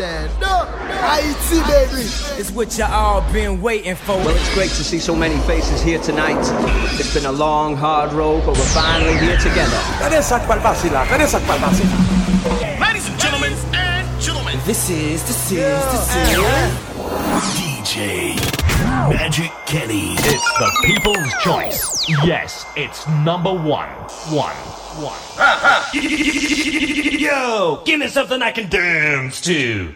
Stand up. IET, baby. It's what you all been waiting for. Well, it's great to see so many faces here tonight. It's been a long, hard road, but we're finally here together. Ladies and gentlemen, and gentlemen. This is, this is, this is. DJ Magic Kenny. It's the people's choice. Yes, it's number one. One. One. Yo, give me something I can dance to.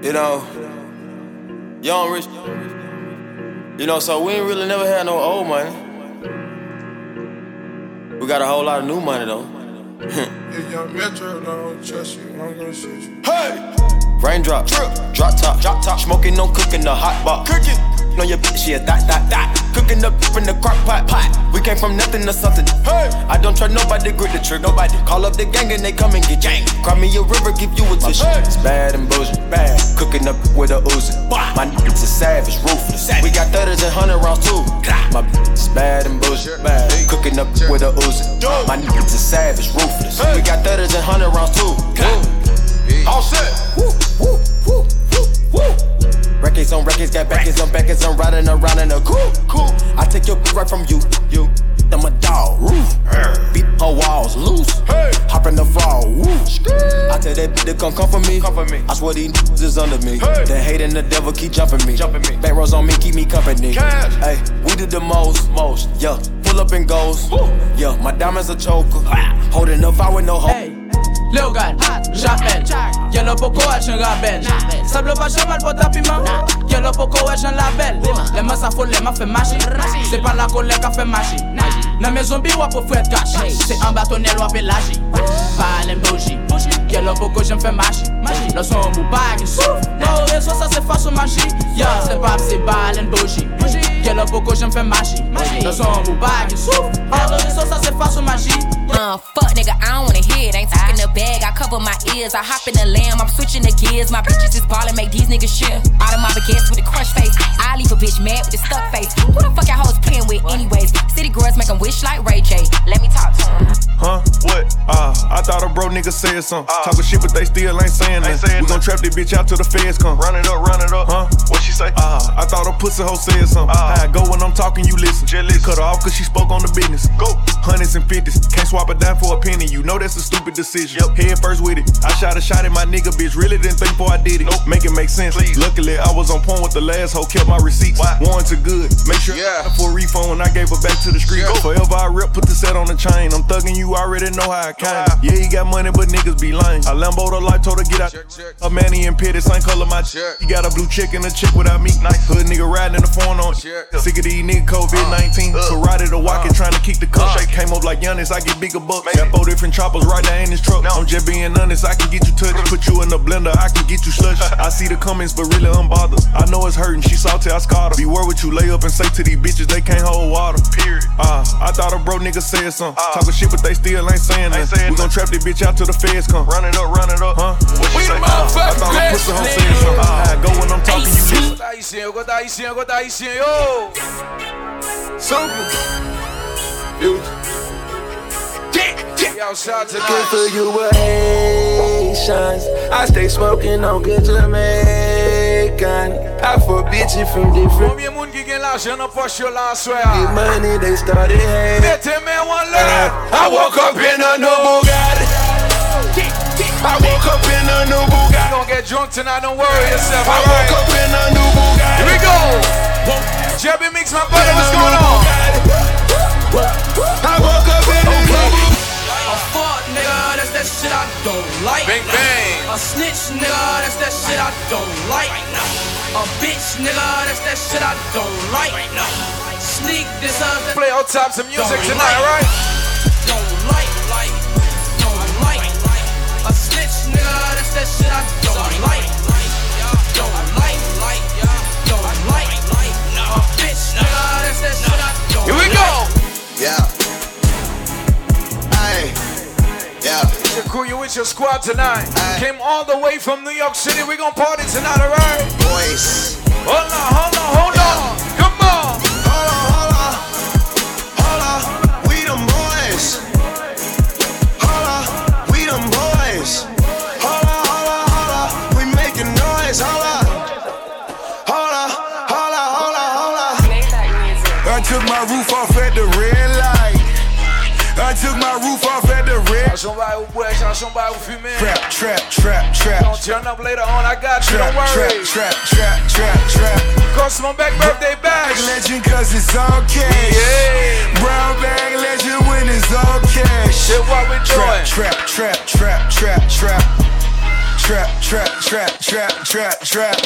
You know, young rich. You know, so we ain't really never had no old money. We got a whole lot of new money though. Young Metro don't trust you, I'm gonna shoot you. Hey! Raindrop, drip, drop top, drop top, smoking, no cooking the hot pot, cooking. No, your bitch, yeah, that, that, that. Cooking up in the crock pot, pot. We came from nothing to something. Hey, I don't trust nobody, grip the trigger. Nobody call up the gang and they come and get gang. Cry me a river, give you a tissue. Hey. It's bad and bullshit, bad. Cooking up with a Uzi. My niggas is savage, ruthless. We got thudders and hundred rounds too. My bitch bad and bullshit, bad. Cooking up with a Uzi. My niggas is savage, ruthless. We got thudders and hundred rounds too. All set. Woo, woo, woo, woo, woo. Records on records, got backers on backers, I'm riding around in a cool, cool. I take your right from you, you. I'm a dog, roof. Beat her walls loose. Hey. Hop in the fall, woo. I tell that bitch to come come for me. Come for me. I swear these niggas is under me. Hey. The hate and the devil keep jumping me. Jumping me. Back rows on me, keep me company. Cash. Hey, we did the most, most. Yeah, pull up and goes. Woo. Yeah, my diamonds a choker. Holding up, I with no hope. Hey. Leogan, Japen Yon lò poko wèch an raben Sablo pa chemal pot apiman Yon lò poko wèch an label Lèman sa fò lèman fè machi Se pa la kolè ka fè machi Nan men zombi wap pou fwèd kachi Se an batonel wap elaji Pa alèm doji Yon lò poko jèm fè machi Lò son mou bagi souf Nan ou reso sa se fason machi Yon se pap se pa alèm doji Yon lò poko jèm fè machi Lò son mou bagi souf Nan ou reso sa se fason machi Fuck nigga I don't wanna hear it. Ain't talking about bag, I cover my ears. I hop in the lamb, I'm switching the gears. My bitches is ballin', make these niggas shit. Out of my baguettes with a crush face. I leave a bitch mad with a stuck face. Who the fuck y'all hoes playin' with, anyways? City girls make 'em wish like Ray J. Let me talk to 'em. Huh? What? Uh, I thought a bro nigga said something. Uh, Talkin' shit, but they still ain't saying that. We gon' trap this bitch out till the feds come. Run it up, run it up. Huh? What she say? Uh, I thought a pussy hoe said something. Uh, I go when I'm talking, you listen. Jealous. Cut her off cause she spoke on the business. Go. Hundreds and fifties. Can't swap it down for a penny. You know that's a stupid decision. Yep. Head first with it. I shot a shot at my nigga, bitch. Really didn't think before I did it. Nope. Make it make sense. Please. Luckily, I was on point with the last hoe. Kept my receipts. Why? Warranted good. Make sure Yeah. I for a refund when I gave her back to the street. Go. Forever I rip, put the set on the chain. I'm thugging you, already know how I came. Yeah, he got money, but niggas be lying. I Lambo the life, told her get out. Check, check. A manny and pitty, same color my Check. He got a blue chick and a chick without me. Nice. Hood nigga riding in the phone on. Check. Sick of these nigga COVID 19. Uh, uh, Karate to walk uh, trying to kick the cup. uh. Shake came up like Giannis, I get bigger bucks. Got four different choppers right there in this truck. No. I'm just being honest, I can get you touched. Put you in the blender, I can get you slush. I see the comments, but really unbothered. I know it's hurting, she salty, I scarred her. Beware what you lay up and say to these bitches, they can't hold water. Period. Uh, I thought a bro nigga said something. Uh. Talking shit, but they still ain't saying Ain't nothing. saying We gon' trap this bitch out till the feds come. Run it up, run it up. Huh? What We she say? the motherfucking I thought a pussy hoe said something. How I go when I'm talking, you listen. Tá haïtien, go tá haïtien, go tá haïtien, yo. Super. Future. Yo, shout to Good for you with Haitians. I stay smoking on good Jamaican. I for bitches from different. Combien moun ki gen l'argent nan poche yo la aswe Get money, they started hating. Mette men wan lè. Uh, I woke up in a new Bugatti. I woke up in a new Bugatti. Don't get drunk tonight, don't worry yourself, I woke up in a new Bugatti. Here we go. Jebby Mix, my brother, what's going on? I woke up in a new Bugatti. That shit I don't like. Bang, bang. A snitch nigga, that's that shit I don't like. A bitch nigga, that's that shit I don't like. Sneak this up, Play all types of music Don't tonight, like. alright? don't like, like, don't like. A snitch nigga, that's that shit I don't like. Don't like, like, don't like. A bitch nigga, that's that shit I don't Here we go. Yeah. Aye. Yeah. Your crew, you with your squad tonight. Aye. Came all the way from New York City. We gon' party tonight, alright? Boys. Hold on, hold on, hold on. The red. Chanson bail ou boire, chanson bail ou fumer. Trap, trap, trap, trap. Don't turn up later on, I got you, Trap, don't worry. trap, trap, trap, trap, trap. Cost my back birthday bash. Legend cause it's all cash. Yeah. Brown bag legend when it's all cash. Shit, what we doing? Trap, trap, trap, trap, trap. Trap, trap, trap, trap, trap, trap.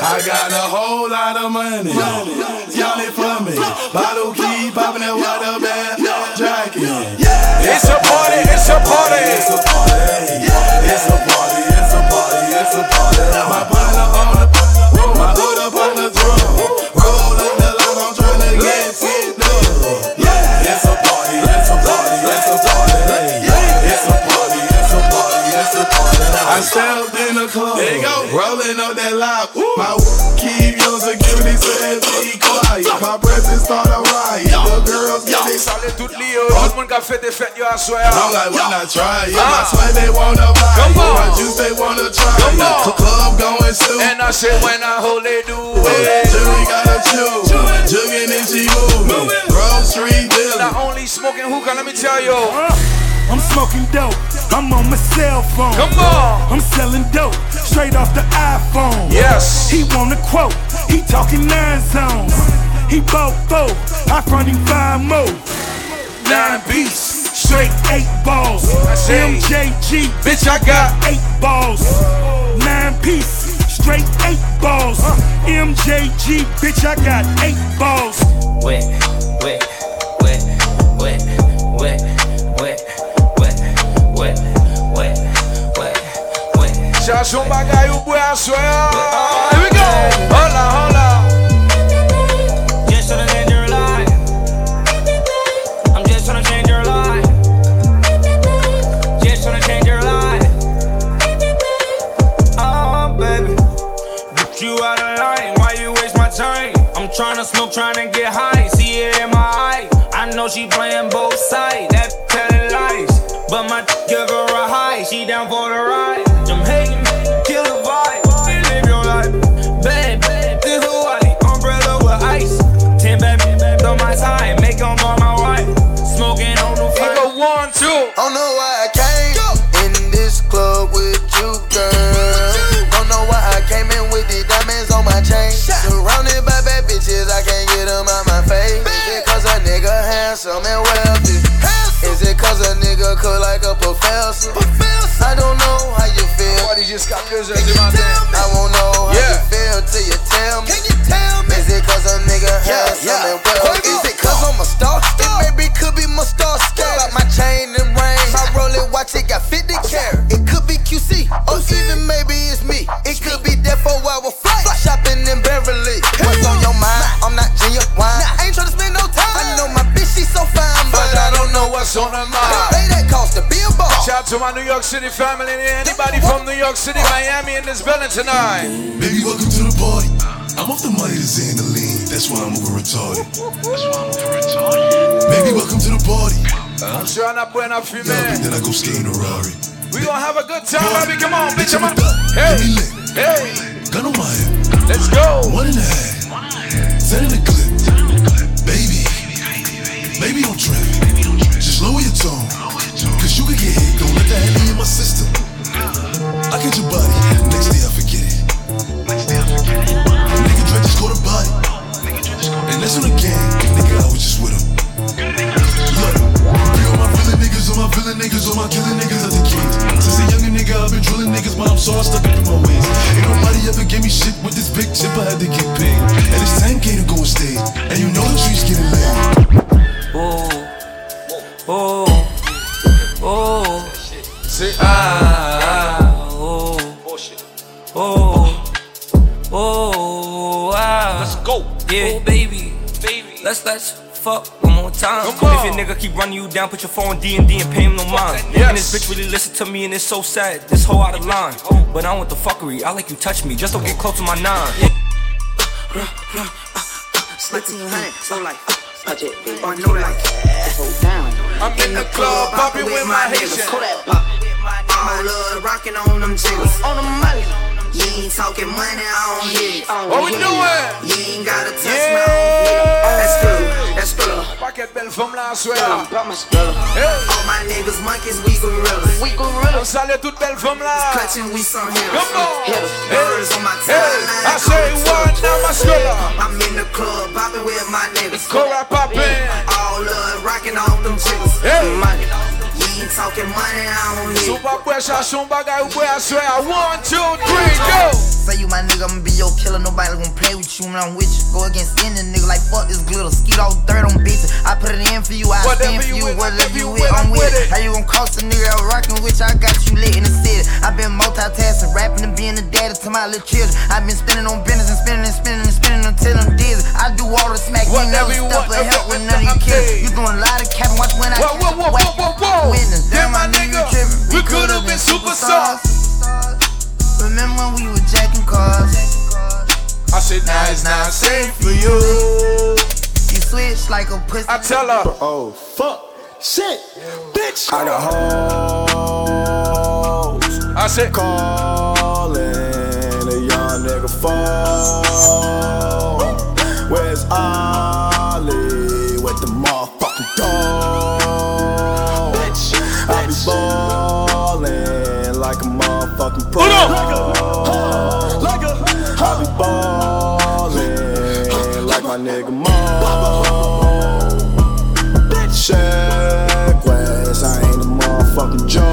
I got a whole lot of money. Y'all it for me. Bottle keep popping that water bag. Jacking. It's a party, it's a party. It's a party. It's a party. It's a party. It's a party. My partner on the my on the drum. Roll up the line. I'm trying to get it done. It's a party. It's a party. It's a party. It's a party. It's a party. It's a party. I stepped in the club. There you go. Rolling up that loud. My keep your security says be quiet. My presence start a riot. The girls get Yo, it. salé tout Leo, tout le monde qui a fait des fêtes, yo, à soir. I'm like, when I try it, my Ah. sweat they wanna buy it. My juice they wanna try Come it. on. Club going soon. And I say when I hold they do it. Jury gotta chew. Jugging and she moving. Grocery dealing. Not only smoking hookah, let me tell you. I'm smoking dope. I'm on my cell phone. Come on. I'm selling dope straight off the iPhone. Yes. He want a quote. He talking nine zones. He bought four. I front him five more. Nine beats. Straight eight balls. say, MJG. Bitch, I got eight balls. Nine piece. Straight eight balls. MJG. Bitch, I got eight balls. Wet, wet, wet, wet, wet, wet, wet, wet, wet, wet, wet. Chanson bagay ou boy à soir. Here we go. Hola, hola. I'm tryna get high. See it in my eye. I know she playing both sides. That telling lies. But my give her a high. She down for the ride. It a nigga cook like a professor? I don't know how you feel. Party just got heures du matin. I won't know how Yeah. you feel till you tell me. Can you tell me? Is it cause a nigga handsome and wealthy? Is it cause I'm a star? It maybe could be my star scale. Got my chain and ring. My Rolex watch it got 50 carat. It could be QC don't know what's on her mind. Pay that cost to be a boss. Shout out to my New York City family. Anybody from New York City, Miami in this building tonight? Baby, welcome to the party. I'm off the money to Xandaline. That's why I'm moving retarded. That's why I'm moving retarded. Baby, welcome to the party. I'm sure I'm not putting up few Love then I go skate in a Rari. We gonna have a good time, baby. Come on, bitch. Come on. Hey, hey. Gun on my hip. Let's go. One and a half. Set in the clip. Baby. Baby, don't trip. Lower your tone. Cause you can get hit. Don't let that be in my system. I get your body. Next day I forget it. Next day I forget it. Nigga Dre just caught a body. And that's on the gang. Nigga, I was just with him. Look, free all my villain niggas, all my villain niggas, all my killing niggas at the kings. Since a younger nigga, I've been drilling niggas, but I'm so I stuck up in my ways. Ain't nobody ever gave me shit with this big tip, I had to get paid. And it's 10k to go on stage, and you know the trees getting laid. Oh, oh, oh. Ah, oh, oh, oh, ah. Let's go. Yeah, baby, baby. Let's let's fuck one more time. Come on. If your nigga keep running you down, put your phone D and D and pay him no mind. Yes. And this bitch really listen to me, and it's so sad. This whole out of line. But I want the fuckery. I like you touch me, just don't get close to my nine. Slitty hand, so like, touch it, or no like, down. I'm in the club, popping with my Haitian. Pull that pop. All love rocking on them jiggers. On the money. You ain't talking money, I don't hear it. What we doing? You ain't gotta touch me, I don't hear it. That's good, that's good. Paquet belle femme là, soir. All my niggas monkeys, we gorillas. We gorillas. On salue toute belle femme là. Clutching, we some hitters. Come on. Hitters. Birds on my Hey, timeline. I say one now, my scholar. I'm in the club, bopping with my niggas. Cora poppin'. All love, rocking off them chickens. Hey. Money. We talking money, I don't hit. Super boy, chachon bagay ou boy, I swear. One, two, three, go. Say you my nigga, I'ma be your killer. Nobody gon' play with you when I'm with you. Go against any nigga like fuck this glitter. Skeet all dirt on bitches. I put it in for you, I Whatever stand for you with, Whatever you with, I'm with it. How you gon' cost a nigga out rockin' with you? I got you lit in the city. i been multitasking, rapping and being a daddy to my little children. i been spending on business and spending and spending and spending until I'm dizzy. I do all the smack, you never you stuff want, but help with none of you okay. kids. You doing a lot of capping, watch when I Whoa, whoa, whoa, whoa, whoa, whoa. Witness. Damn, my nigga, we could've been superstars. Remember when we were jacking cars? I said, now it's not safe for you. You switch like a pussy. I tell her. Oh, fuck. Shit. Bitch. I got hoes. I said, calling a young nigga phone. Where's Ollie motherfucking pro. I be ballin' like my nigga Mo. Check West, I ain't a motherfucking joke.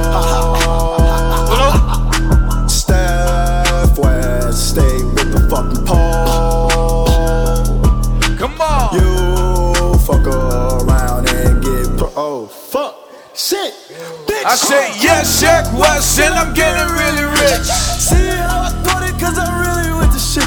Steph West, stay with the fucking pole. Come on. You fuck around and get pro. Oh. I say, yes, check West, and I'm getting really rich. See how I thought it, cause I'm really with the shit.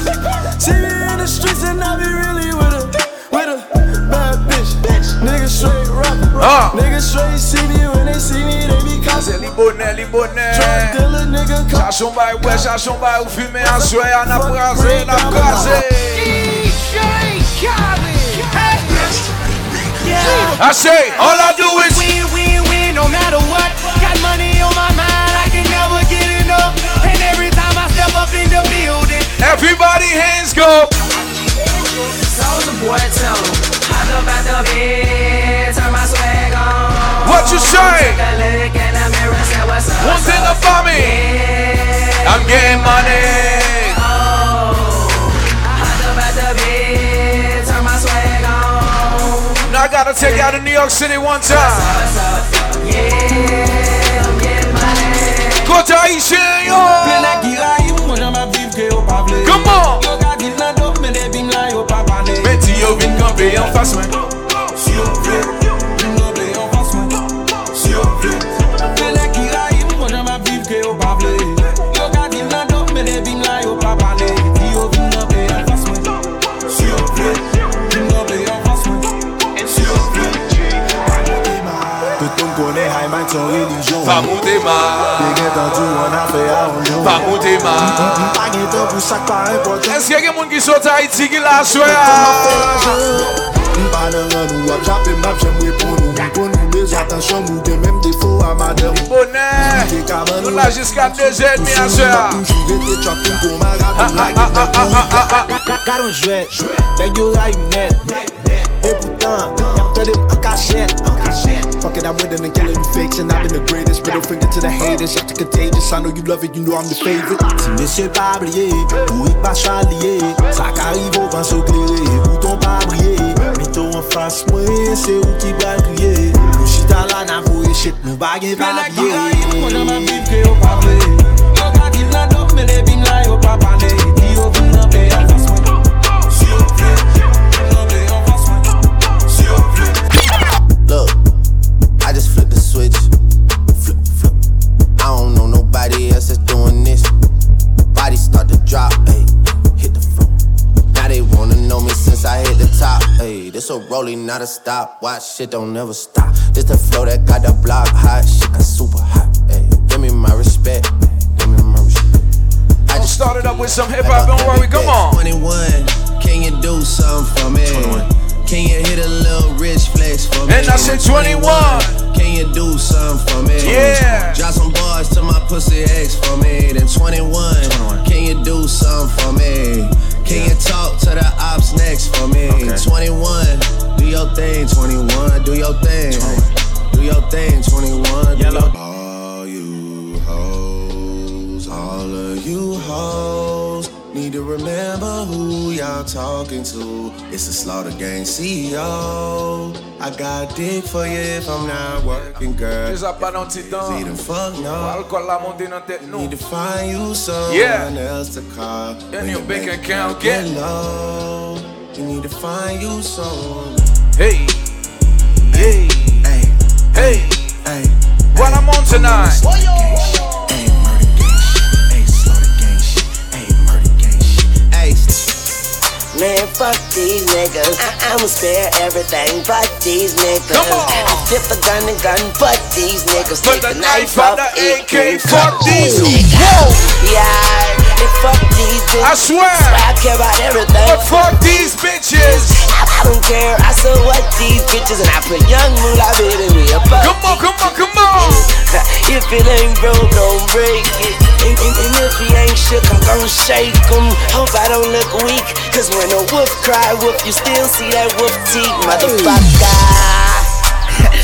See me in the streets and I be really with a, with a bad bitch. Niggas straight rapper. Ah. Niggas straight see me when they see me, they be C'est les bonnets, les bonnets. Drug dealer, nigga, come. Chachon bay, ouais, chachon bay, ou fumer un souhait, on a brasé, on a brasé. I say, all I do is win, win, win, no matter what. Got money on my mind, I can never get enough. And every time I step up in the building, everybody hands go. Soulja boy, tell hop up out the bed, turn my swag on. What you say? Take a look in the mirror, say what's up. Oh. One thing about me, I'm Kota isye yo. Ple nek di la yon Mwen jan ba viv ke yo pa vle Yo ka dil nan dop Men de bim la yo pa pane Meti yo vin kampe yon faswen Pa monte mal Ye gen tan tou an afe a on yo Pa monte mal Pa gen tan pou sak pa impote Eske gen moun ki sot a iti ki la swe a Mpa nan an ou a chape map jem repon ou Mpon ou bez atansyon mou gen menm defo amader Bonè Nou la jiska dejen mi a swe a Karon jwe Deg yo ray net. E poutan Yap te dem an kachet An kachet Fuck it, I'm winning and killing you fakes And I've been the greatest. Middle finger to the haters Y'all too contagious. I know you love it, you know I'm the favorite. Ti mesye pa blye, ou ik pa chalye Sa ka rive ou van se klere, bouton pa brye Mito an fas mwen, se ou ki bal kriye Nou chita la nan foye shit, nou bagen pa la biye Mè la ki la yon konjan man viv kre yo pa vle Yo ka dil nan dok, mè le bim la yo pa pane drop, ayy. Hit the floor. Now they wanna know me since I hit the top, ayy. This a rolling, not a stop. Watch shit don't never stop. This the flow that got the block hot. Shit got super hot, ayy. Give me my respect. Give me my respect. I just started up with some hip hop, don't worry, come on. 21, can you do something for me? 21. Can you hit a little rich flex for me? And I said 21. Can you do something for me? Yeah. Drop some bars to my pussy ex for me. Then 21. Can you do something for me? Can you talk to the ops next for me? 21, do your thing, 21, do your thing. Do your thing, 21. Yellow. All you hoes, all of you hoes. Need to remember who y'all talking to. It's the Slaughter Gang CEO. I got dick for you if I'm not working, girl. Déjà pas dans temps. See the fuck no. Alcool la monter dans tête nous. Need to find you someone Yeah. else to call. And When your bank account get low. You need to find you someone. Hey. Hey. Hey. Hey. Hey. What I'm on tonight. Man, fuck these niggas. I- I'ma spare everything but these niggas. I flip a gun and gun, but these niggas take the knife out the. AK, fuck these. niggas. Yeah, fuck these bitches. I swear. I care about everything. But fuck these bitches. I don't care. I so what these bitches, and I put young moolah baby with a fuck. Come on, come on, come on. If it ain't broke, don't break it. And, and, and if he ain't shook, I'm gon' shake him. Hope I don't look weak. Cause when a wolf cry wolf, you still see that wolf teeth, motherfucker.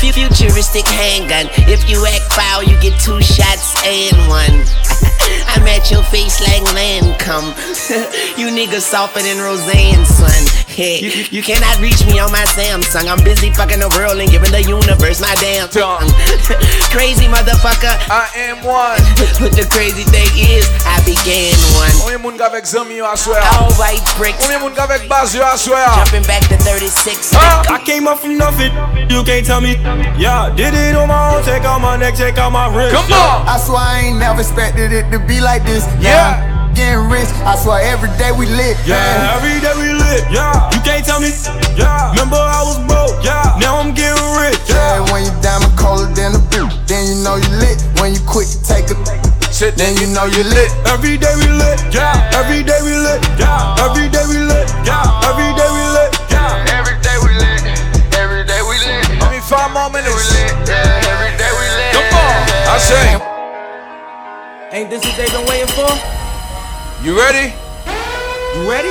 Futuristic handgun. If you act foul, you get two shots and one. I'm at your face like Lancome. you niggas softer than Roseanne, son. Hey, you, you cannot reach me on my Samsung. I'm busy fucking the world and giving the universe my damn tongue. crazy motherfucker. I am one. But the crazy thing is, I began one. Combien moun avec zami yo aswe All white bricks. Combien moun avec base yo aswe Jumping back to 36. Ah, I came up from nothing, you can't tell me. Yeah, did it on my own, take out my neck, take out my wrist. Come yeah. on. I swear I ain't never expected it to be like this. Yeah. Getting rich, I swear every day we lit. Yeah, every day we lit. Yeah, you can't tell me. Yeah, remember I was broke. Yeah, now I'm getting rich. Yeah, when you diamond colder than a boot, then you know you lit. When you quit, you take a Shit, then you know you lit. Every day we lit. Yeah, every day we lit. Yeah, every day we lit. Yeah, every day we lit. Yeah, Every day we lit. Every day we lit. Give me five more minutes. Yeah, every day we lit. Come on. I say, Ain't this what they been waiting for? you ready? You ready?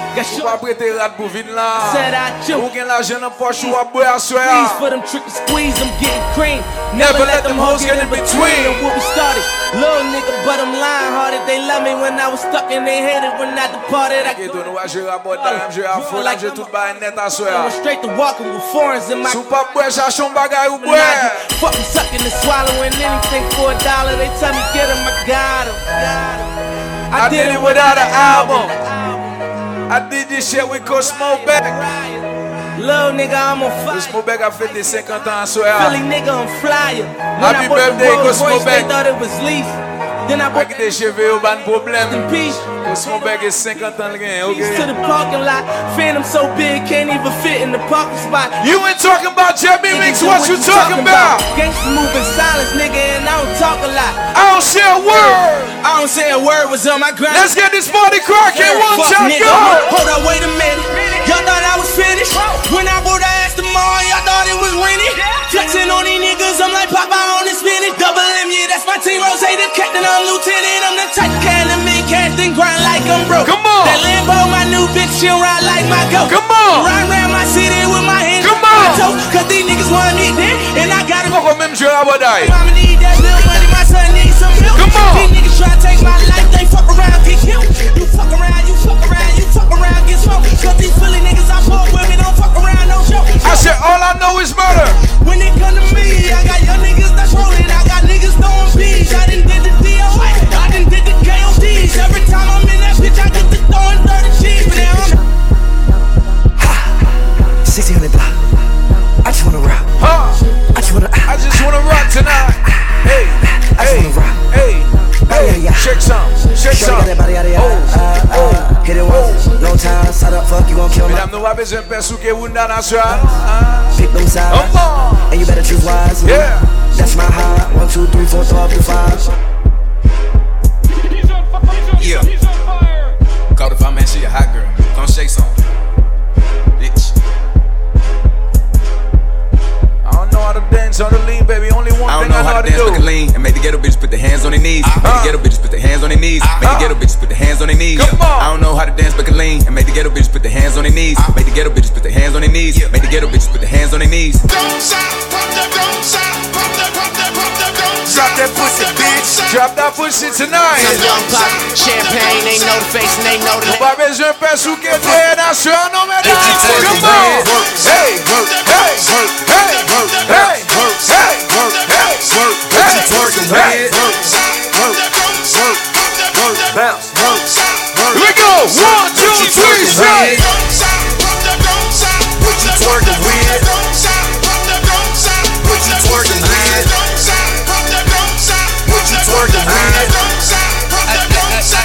Ou pa prete rat pou vin la Said I do. Ou gen la jen an poch ou a bwe aswe Please for them trick squeeze, I'm getting cream. Never, let them hoes get in between. And what we started, little nigga, but I'm lying hearted. They love me when I was stuck and they hated when I departed. I tou nou a jè a bod la, m jè a fol, a jè tout ba net aswe I went straight to walking with foreigns in my Sou pa bwe chachon bagay ou bwe Fucking sucking and swallowing anything for a dollar. They tell me get 'em, I got 'em. I did it without an album I did this shit with Coach Smokeback Little nigga, I'm on fire. Smokeback a fêté 50 ans aswe Philly nigga, I'm flyer. When Happy I birthday, Cosmo Royce, they thought it was lease. Then I bought Ak de cheve yo ban problem in peace. Smokeback e 50 ans gen, Keys to the parking lot. Phantom so big, can't even fit in the parking spot. You ain't talking about Jebby Mix, Nigga, what you talking about? Gangsta moving silence, nigga, and I don't talk a lot. I don't say a word I don't say a word was on my grind. Let's get this party cracking, one time, go! Hold up, wait a minute. Y'all thought I was finished. When I bought the ass tomorrow, y'all thought it was rented. Flexing on these niggas, I'm like Popeye on the spinach. Double M, yeah, that's my team. Rozay, the captain, I'm lieutenant. I'm the type can to make cast and grind like I'm broke. Come on. That Lambo, my new bitch, she'll ride like my goat. Come on. Ride around my city with my hands Come on my on. toes. Cause these niggas wanna meet them. And I gotta go. Moko menm jwe a boday Mama need that little money, my son needs some milk. Come on. These niggas try to take my life, they fuck around, get killed. You fuck around, you fuck around, you fuck around, get smoked. Cause these Philly niggas I fuck with I said all I know is murder When it come to me, I got young niggas that's rolling, I got niggas throwing bees. I done did the DOA, I done did the KODs. Every time I'm in that bitch, I get the throwing 30 G's. But now I'm Ha! 1600 block. I just wanna rock. Huh nou va bezen pe souke wunda nasyon Pick them sides, and you better choose wisely. Yeah. That's my high. One, two, three, four, five, to five. Yeah. Call the fire man, she a hot girl. Come shake some. Know how to dance on the lean, baby. Only one I don't thing know I know how how to to dance do. looking lean and make the ghetto bitches put their hands on their knees. Make the ghetto bitches put their hands on their knees. Make the ghetto bitches put their hands on their knees. Come on. I don't know how to dance looking lean and make the ghetto bitches put their hands on their knees. Make the ghetto bitches put their hands on their knees. Make the ghetto bitches put their hands on their knees. Drop that pussy, bitch. Drop that pussy tonight. Some young pop, champagne, they know the face and they know the On va besoin pe souke te nasyon, non mesdames. Come on. Hey, hey, hey, hey, hey, hey, hey, What you twerking with? Bounce. Here we go. One, two, three, say. What you twerking with? What you twerking with? What you twerking with?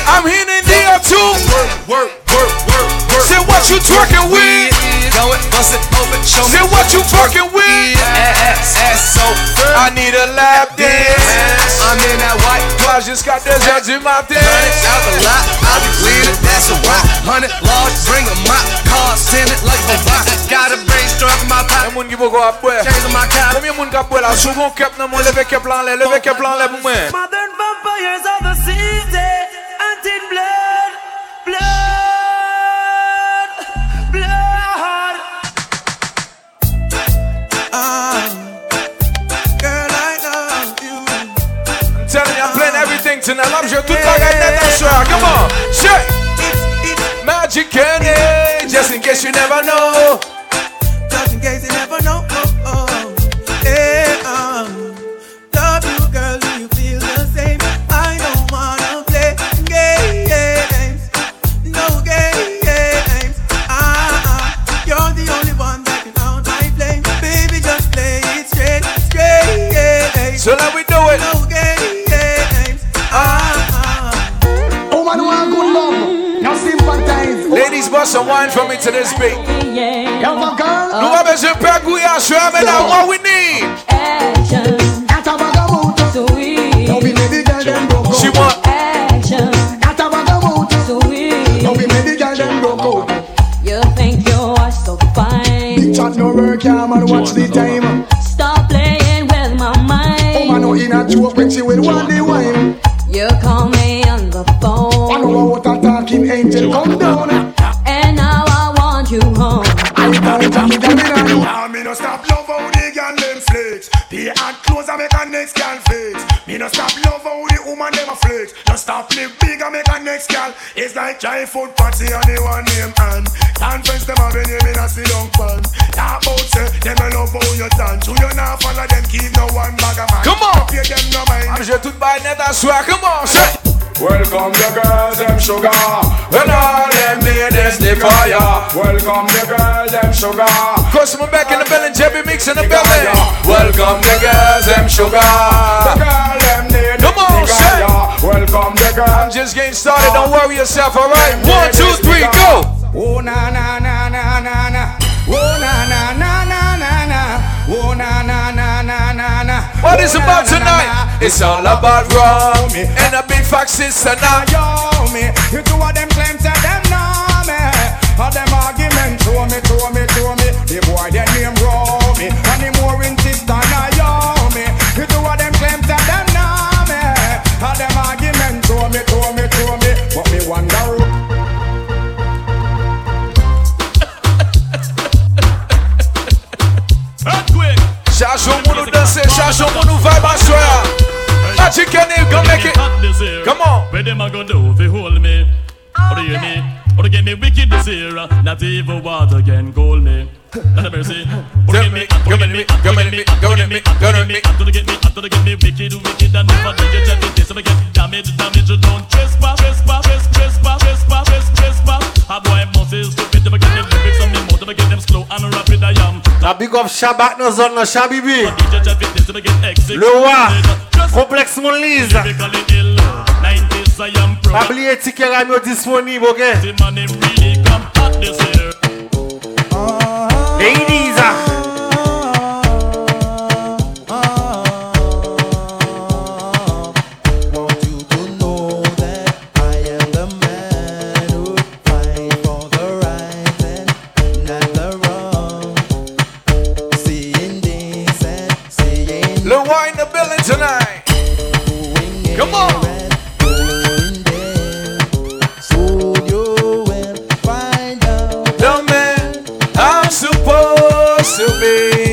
I'm here in there too. Work, work, work, work, work. Say what you twerking with. Go it, bust it open, show me. Say what you twerking with. Ass, ass so firm. I need a lap dance. I'm in that white Moi jusqu'à 2h du matin. Hundred out the lot, I'll be bleeding, that's a rock. Hundred large, bring a mop. Cars tinted like a rock. Got a brain struck in my pocket. Moun ki pou ko ap bwe Change my cap. Koumyen moun ka bwe la Sou kon kep nan moun leve kep lan le Leve kep lan le pou mwen Modern vampires of the city, hunting playing everything tonight I'm joué tout bagay net soir Come on. Shake Magic Kenny Just in case you never know the girl them broke out. She want Got a bag of mood. Now we make the girl them broke out. You think you are so fine. Big chat no work, yeah, man. Watch the time. Stop playing with my mind. Oh, man, no in a joke when she will want the wine. You call me on the phone. I know what a talking angel come down. An Come on Say Welcome the girls, them sugar. And all them ladies they fire Welcome the girls, them sugar. Cause I'm back in the building Jebby Mix in the building Welcome the girls, them sugar. The girl, them need Come on, say. Welcome the girls. I'm just getting started Don't worry yourself alright One, two, three, go Oh na na na na na na. Oh na na na na na na. Oh na na. What is about tonight? It's all about rum And a big fat sister now Yo me, you two of them claim say them know me. All them argument throw me, throw me, throw me. The boy their name roll Au monde nous danser Cherche au monde nous vibe soir Magic Kenny Come make it Come on Where them a go do if you hold me? Or do you me? Or to get me wicked this year? Not even water can cool me. Not a mercy. Or to get me, or to get me, or to get me, or to get me, or to get me, or to get me, or to get me wicked, wicked, and never did you check it. So I get damage, damage, you don't trespass, trespass, trespass, trespass, trespass, trespass, trespass. A boy must is stupid, La big of Shabak dans zone, Shabibi. Le roi, complexe mon lise. Pas oublier ticket radio disponible, ok? Lady. seu bem.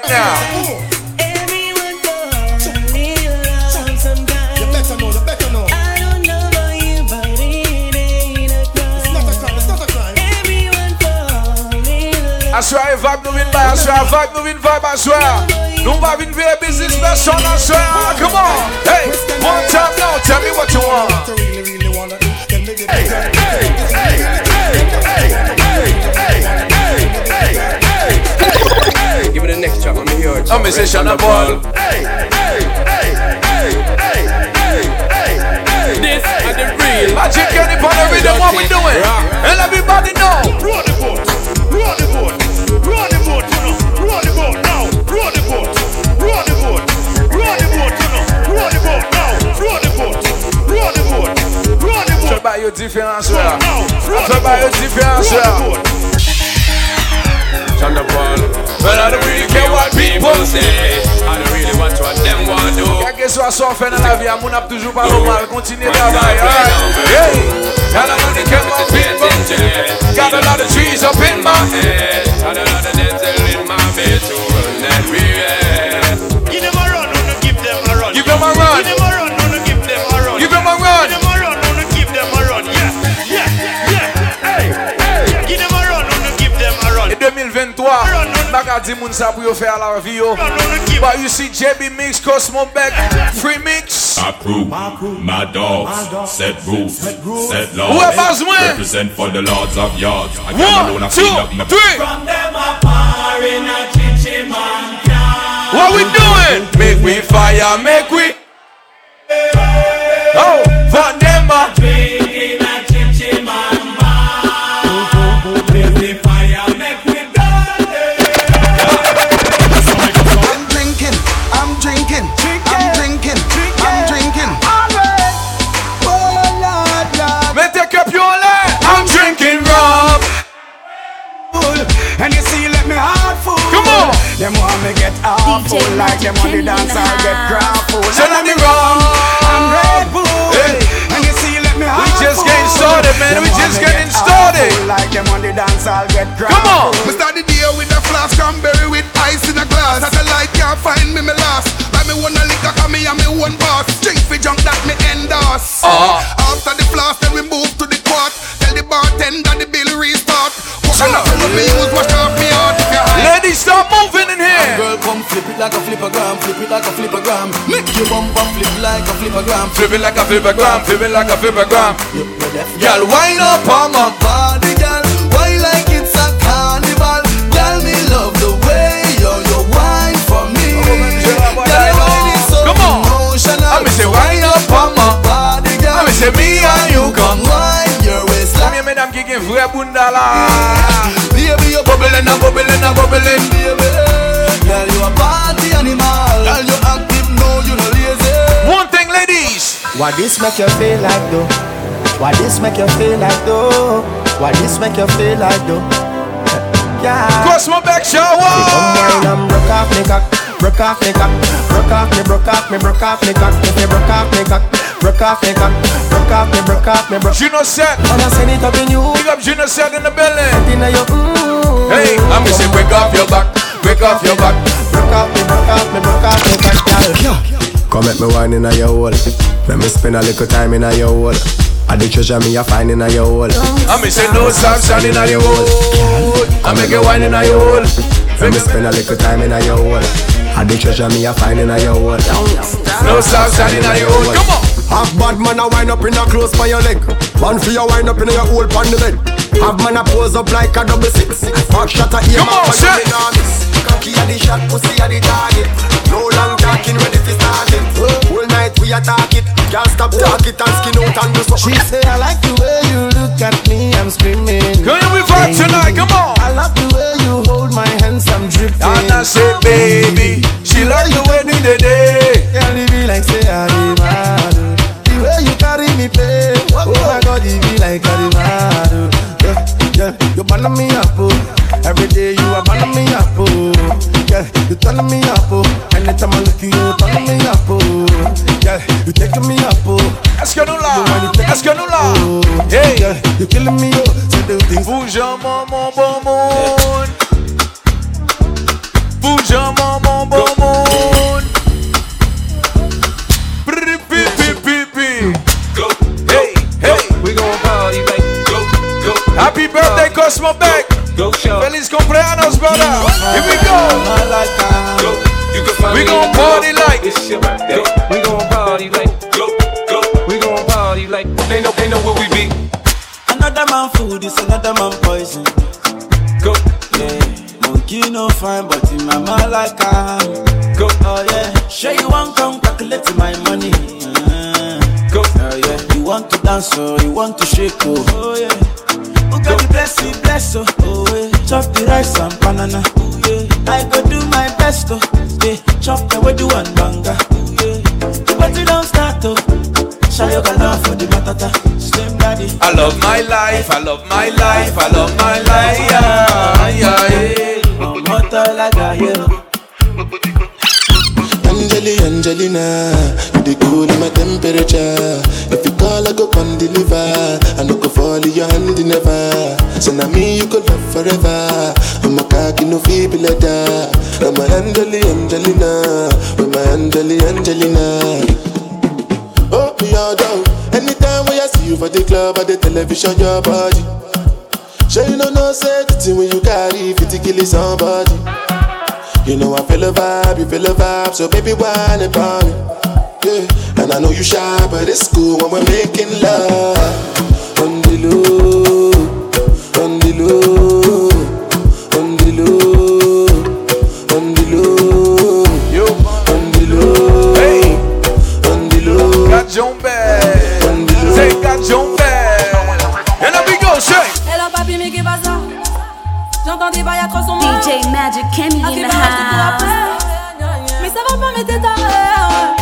Fall in love. I swear, vibe moving by. I swear, vibe moving vibe. I swear. No vibe in very business person. I swear. Come on. Hey, one time now. Tell me what you want. wanna do, then hey, hey, hey, hey, Give me the next track, I'm here. I'm a session of ball. This is the real Magic Kenny on the rhythm. What we doing? And everybody know. Roll the boat, roll the boat, roll the boat, you know, roll the boat now, roll the boat, roll the boat, roll the boat, you know, roll the boat now, roll the boat, roll the boat, roll the boat. Talk about your difference, about your difference, well. I don't really care what people say. I don't really watch what them want do. Quer que soit só fait dans la vie, mon ap toujours pas oh. normal. Continue de travailler? Hey, got a lot of chemical people. Got a lot of trees up in di moun sa pou yo fè a la yo. But you see JB Mix, Cosmo Beck, Free Mix. My crew, my dogs, set rules, set laws. Who am I? Represent for the lords of yards. I One, can't alone, I two, up my three. From them a par in a chichi man What we doing? Make we fire, make we. And you see, let me heart full. Come on. Them want me get awful DJ like them on the dance I get house. grappled. So let me rum. I'm Red Bull. Hey. And you see, let me We just full. getting started, man. Them We just getting get started. Like them on the dance I'll get grappled. Come on. Me start the day with a flask cranberry with ice in a glass. Satellite can't find me, me last. Buy me one a liquor, cause me and me one boss. Drink for junk that me endorse. Uh-huh. After the flask, then we move to the quart. Tell the bartender the bill restart. What kind of film me use? Wash off me heart if you high. Ladies, start moving in here. Girl, come flip it like a flippergram, flip it like a flippergram. Make your bumper flip like a flippergram. Flip it like a flippergram, flip it like a flippergram. Girl, wind up on my body, girl. Say me and you come. Wine your waistline. Combien mesdames qui gagnent vrai bunda là? Baby, you Bubbling and bubbling and bubbling. baby. Girl, you a party animal. Girl, you active, no, you no lazy. One thing, ladies. Why this make you feel like though? Why this make you feel like though? Why this make you feel like though? Yeah. Cosmo Beck shower. Come wine and broke off me cock, broke off me cock, broke off me, broke off me, broke off me cock. If you broke off me cock, broke off me cock, broke off me, broke off me, broke. Gino set. And I send it up in you. Big up Gino set in the belly. Inna your mm. Hey, I'm gonna say break off your back, break off your back. Broke off me, broke off me, broke off me cock, girl. Come make me wine in your hole. Let me spend a little time in your hole. I the treasure me a find in your hole. I'm gonna say no sunshine in a your hole. I make you wine in your hole. Let me spend a little time in your hole. I the treasure me a find in your hole. No sunshine in a your hole. Come on. Half bad man a wind up in a close by your leg. Man for your wind up in your hole pan the bed. Half man a pose up like a double six. Fuck shot a aim Come on, up shit. and you not miss. Cocky a the shot, pussy a the target. No long talking, ready for starting. Whole night we attack it. Can't stop talk it and skin out and do something. She say I like the way you look at me, I'm screaming. Can we vibe tonight? Come on. I love the way you hold my hands, I'm dripping. And I say, baby, she like the way do the day. Girl, it be like say I be carry me, pay. Oh my God, it be like oh. Yeah, yeah, you burn me up, oh. Every day you are burn me up, oh. Yeah, you turn me up, oh. Anytime I look you, you turn me up, oh. Yeah, you taking me up, oh. Escanula, Escanula. Oh, Hey. yeah, you killing me, oh. So do things. Bouge mon mon bon mon. Bouge mon mon bon mon. Happy birthday, Cosmo Beck. Go show. Feliz cumpleaños, brother. Here we go. Go. You can find We me gon' in the party like- it's your birthday. We gon' party like go, go. We gon' party like they know they know where we be. Another man food is another man poison. Go, Yeah, monkey no fine, but in my mind like I go, Oh yeah, sure you want come calculate my money. Uh, go. oh yeah, you want to dance or you want to shake oh, oh yeah. Who got the bless you bless oh, oh yeah. Chop the rice and banana. Oh yeah, I go do my best oh. Yeah, chop the way do one banga. Oh yeah, the party don't start oh. Show your love for the matata. Slim daddy. I love my life, I love my life, I love my life. Yeah, yeah, yeah. I'm mortal like a hero. Angeli, Angelina, you the cool in my temperature. If you call, I go come deliver. I no go fall in your hand never. So now me you could love forever. I'm a cocky no feeble letter. I'm a Angeli, Angelina, with my Angeli, Angelina. Oh, me all down. Anytime when I see you for the club or the television, your body. Sure you know no thing when you carry 50 kill somebody. You know I feel a vibe, you feel a vibe, so baby why about me. Yeah, and I know you shy, but it's cool when we're making love. On the low, on the low, on the low, on the low, Yo, on the low, hey, on the low. got John Beck. Say got John Beck. And then we go, shake. Hello papi, mais qu'est pas ça J'entends des bails à 300 morts. DJ Magic Kenny in the vas rester pour house. Mais ça va pas, mais t'es taré. Mais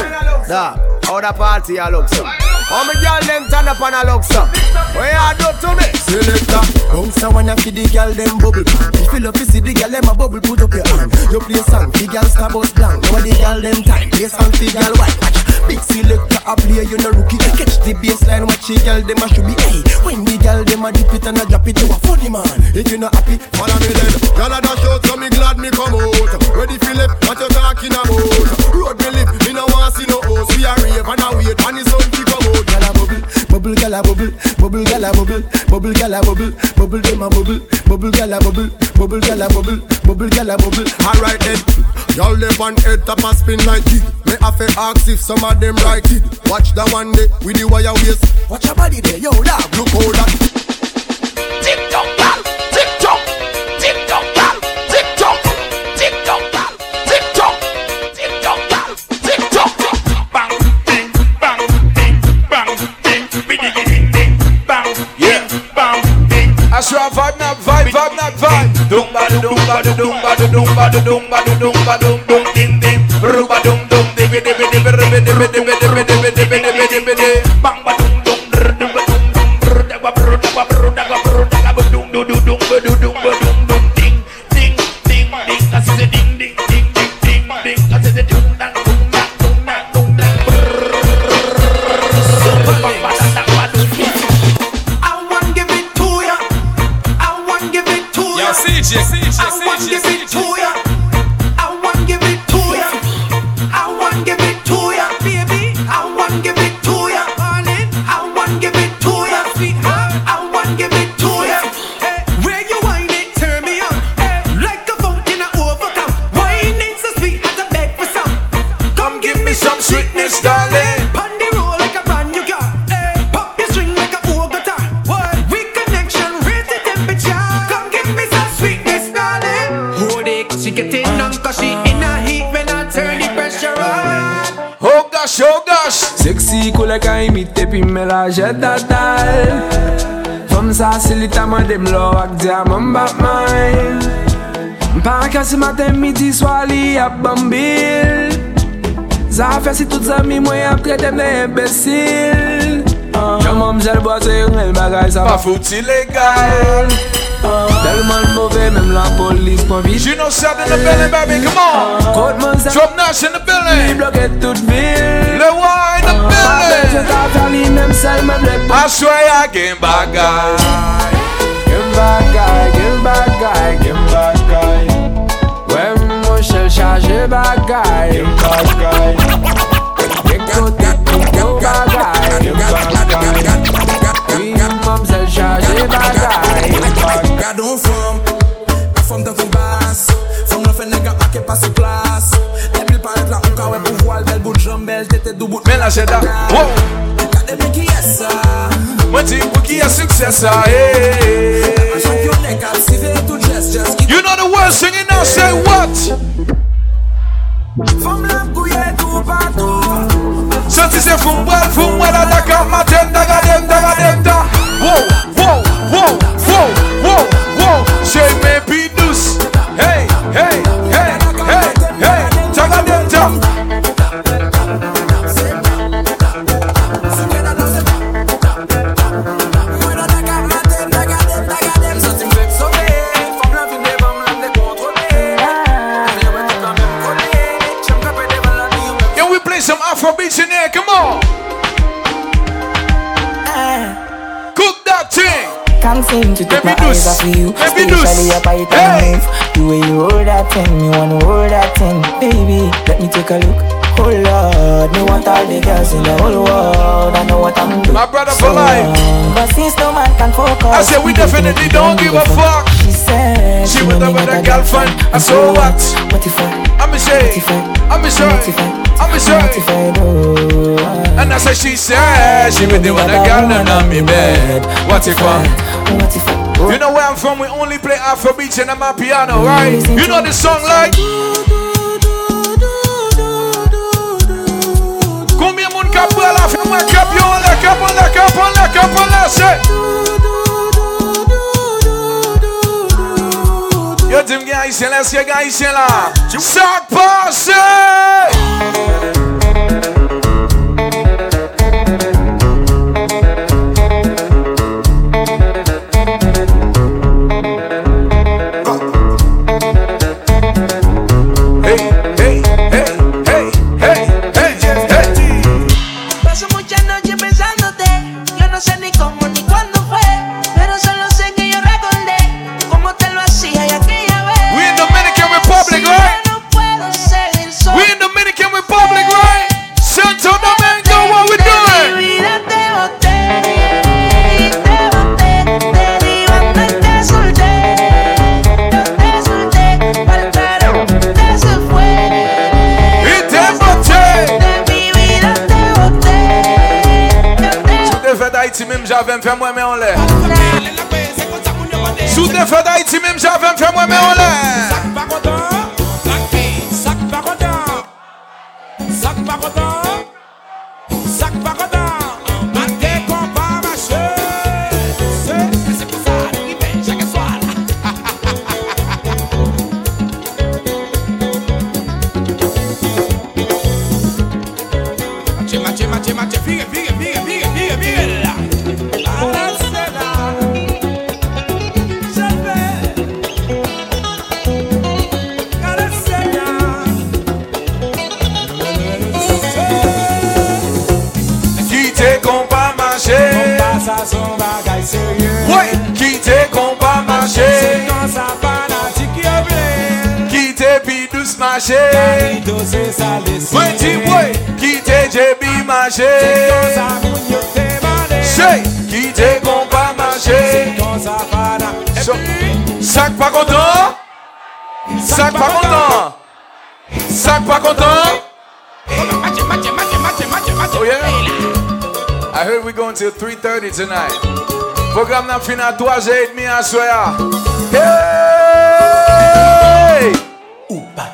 Da, how the party a looks. How me girl them turn up and a looks up. What you do to me? Selector, bounce a wanna feed the girl them bubble. If you love to see the girl them a bubble, put up your hand. You play song, the girl star bus blank. Now the girl them time, play song, the girl white. Watch, big selector a play, you no rookie. Catch the baseline, watch the girl them a should be. Hey, when the girl them a dip it and a drop it, you a funny man. If you not happy, follow me then. Girl a dash out, so me glad me come out. Ready left, what you talking about? Road me live, me no want see no house. We a rave and I wait and the sun bubble, gyal a bubble, bubble, gyal a bubble, bubble, gyal a bubble, bubble, dem a bubble, bubble, gyal a bubble, bubble, gyal a bubble, bubble, gyal a bubble. Alright then, y'all live on head top a spin like it. Me have to ask if some of them right it. Watch the one day with the wire waist. Watch your body there, yo, dog. Look how that. Tick tock, Dum ba dum ba dum ba dum ba dum ba dum ba dum dum ding ding. Ruba dum dum dibby dibby dibby dibby dibby dibby nan dem lor ak diya man bak may Mpa kasi maten midi swa li ap bambil. Zafè si tout zami mwen ap kretem de imbesil Jaman mjel boase yon el bagay sa pa fouti legal. Telman mwove menm la polis pon vit You know sad in the building baby, come on. Kote mwen sa Drop Nash in the building. Li bloke tout vil. Le wine in the building. Pa bete ta fali menm sel menm le pou Aswe ya gen bagay. bagay, gen bagay, gen bagay Wè mwen chèl chaje bagay, gen bagay Gen kote kote bagay, gen bagay Wè mwen chèl chaje bagay, gen bagay Gado fòm, a fòm dan kon bas Fòm nan fè nega akè pa se plas Dè bil paret la ou ka wè pou voal Bel bout jom, bel tètè dou bout Men la jèda, wò Gade bi ki yè sa Mwen ti pou ki yè suksè sa, eee You know the word singing now. say what? So she say from well, from well, I like a matem, daga dem, daga dem, da. Whoa, whoa, whoa, whoa, whoa, whoa. Say maybe do take my Baby eyes Deuce. off of you Especially up I Hey. move The way you hold that thing, me wanna hold that thing Baby, let me take a look Oh Lord, me want all the girls in the whole world I know what I'm doing My brother for life. But since no man can focus I said we definitely don't give a fuck. She said She with me with not a a girlfriend. And so what? What if I, I'm a. I'm a say. I'm a if I do And I said she said she with the one a girl and on me bed. What if I? What if I you know where I'm from, we only play Afrobeats and I'm a piano, right? You know the song like. Come here, cap là, fais-moi cap, yo, la cap, on la cap, on la cap. Yo, dis-moi, gars, ici là, passe! javem, fè mwen mè an lè. Sou te fè da iti mèm javem, fè mwen mè an lè. Sac pas content? Sac pas content? Oh yeah? I heard we going till 3.30 tonight. Programme n'a fini à 3h30 à soir. Hey!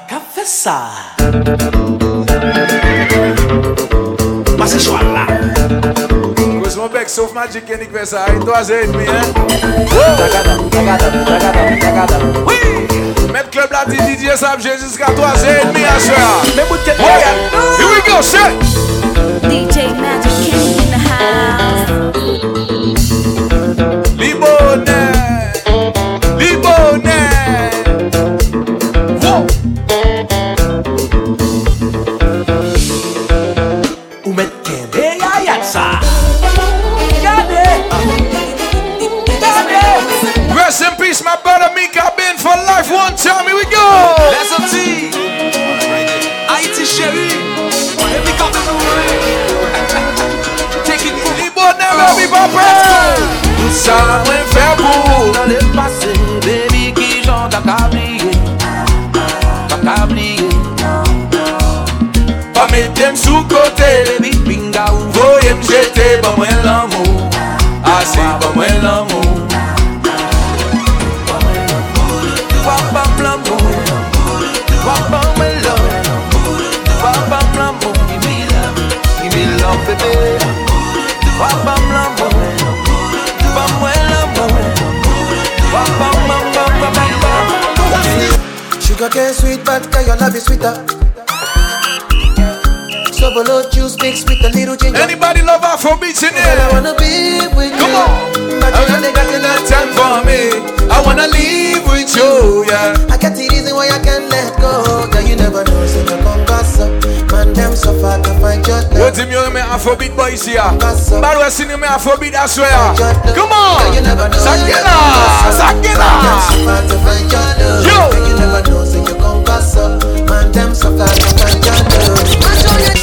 Qu'a fait ça? Mas c'est choix là. Cause mon bec sauf Magic Kenny fait ça. 3h30 hein? Oui! Met klub la ti DJ Sam Jezis ka 3 e dmi a chwe a. Here we go, shit! Ça Sugar cane sweet, but can your love is sweeter. So below juice mixed with a little ginger. Anybody love Afrobeats in Girl, I here? wanna be with Come you. on. But I you only got enough time for me. I wanna live with you, yeah. I got the reason why I can't let go. Girl, you never know, so you come gossip. Man, them so far to find your Yo, love. Tim, you me Afrobeat boys here. Bad we sing me Afrobeat, I swear. Come on. Girl, you never know, Sakina, Man, Sakina. so far to find your love. Yo. Girl, you never know, so you come gossip. Man, them so far to find your love. Man, show you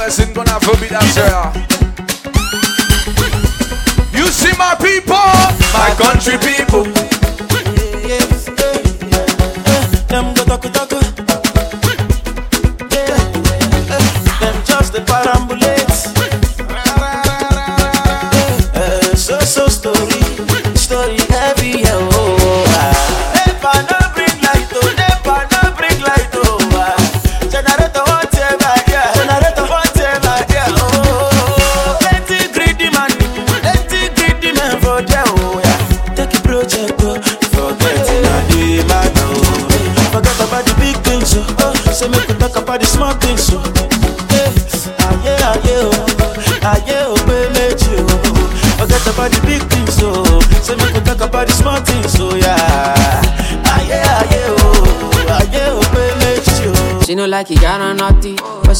I sing gonna Afrobeat, I swear. You see my people, my country people.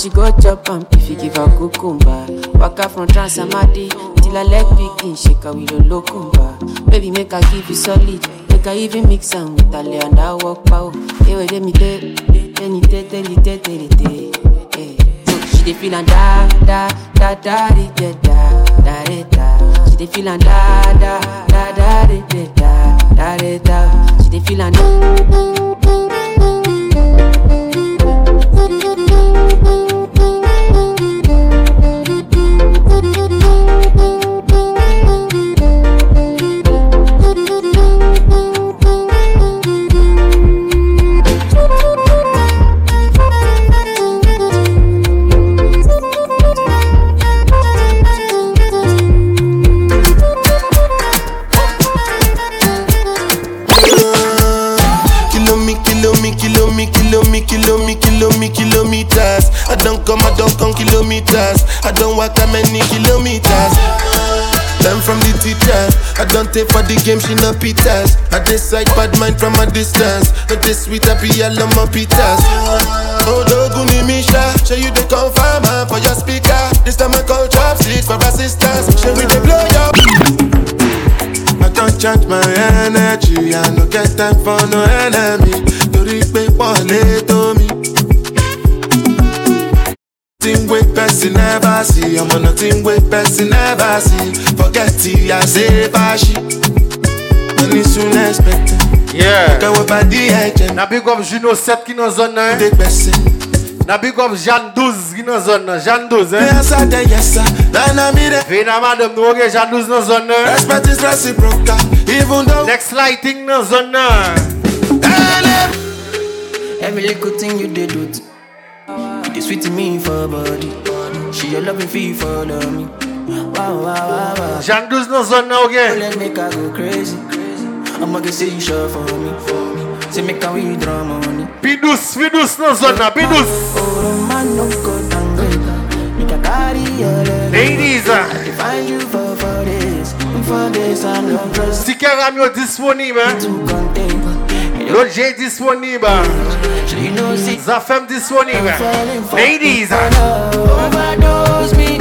She go chop am if you give her cucumber. Waka from Transamadi till her leg begin shake her with a locumba. Baby, make her give you solid, make her even mix am with her lay and I walk pow. Hey, wait, let me tell, let me tell, tell, tell, tell, tell, tell. She dey feel da da da da da da da da. She dey feel da da da da da da da da da. She dey feel da. Don't take for the game, she no pitas. I decide bad mind from a distance. Not this sweet, I be all on my pitas. Oh, Doguni Misha, show you the confirm ah, for your speaker. This time I call chopsticks for assistance. Show we the blow up. I don't charge my energy. I no get time for no enemy. Torí pé pọ̀lẹ́ tó mi. Person never see. I'm on nothing wey person never see. Forget it, I say bashi. Money soon expected. Yeah. Quand on va dire agent. Na big up Juno 7 qui dans zone nan. Des personnes. Na big up Jeanne 12 qui dans zone eh? nan. Jeanne 12 eh? hein. Yes, I dey, yes, sir. Then I mean it. Vina madame nou ok Jeanne 12 dans zone nan. Eh? Respect is reciprocal. Even though. Next lighting dans zone nan. Every little thing you did do t- It is sweet to me for body She your loving fee for love me Wow, wow, wow, wow 12 dans zone nan ok. Let make I go crazy I'ma get say you sure for me Say make money Pi douce, pi douce dans zone nan. Pi. Oh, man, no Make I carry Ladies. Ah. Find you for for this For this I no trust Sticker am yo disponible. L'objet disponible. Zafem disponible. Ladies. Overdose me,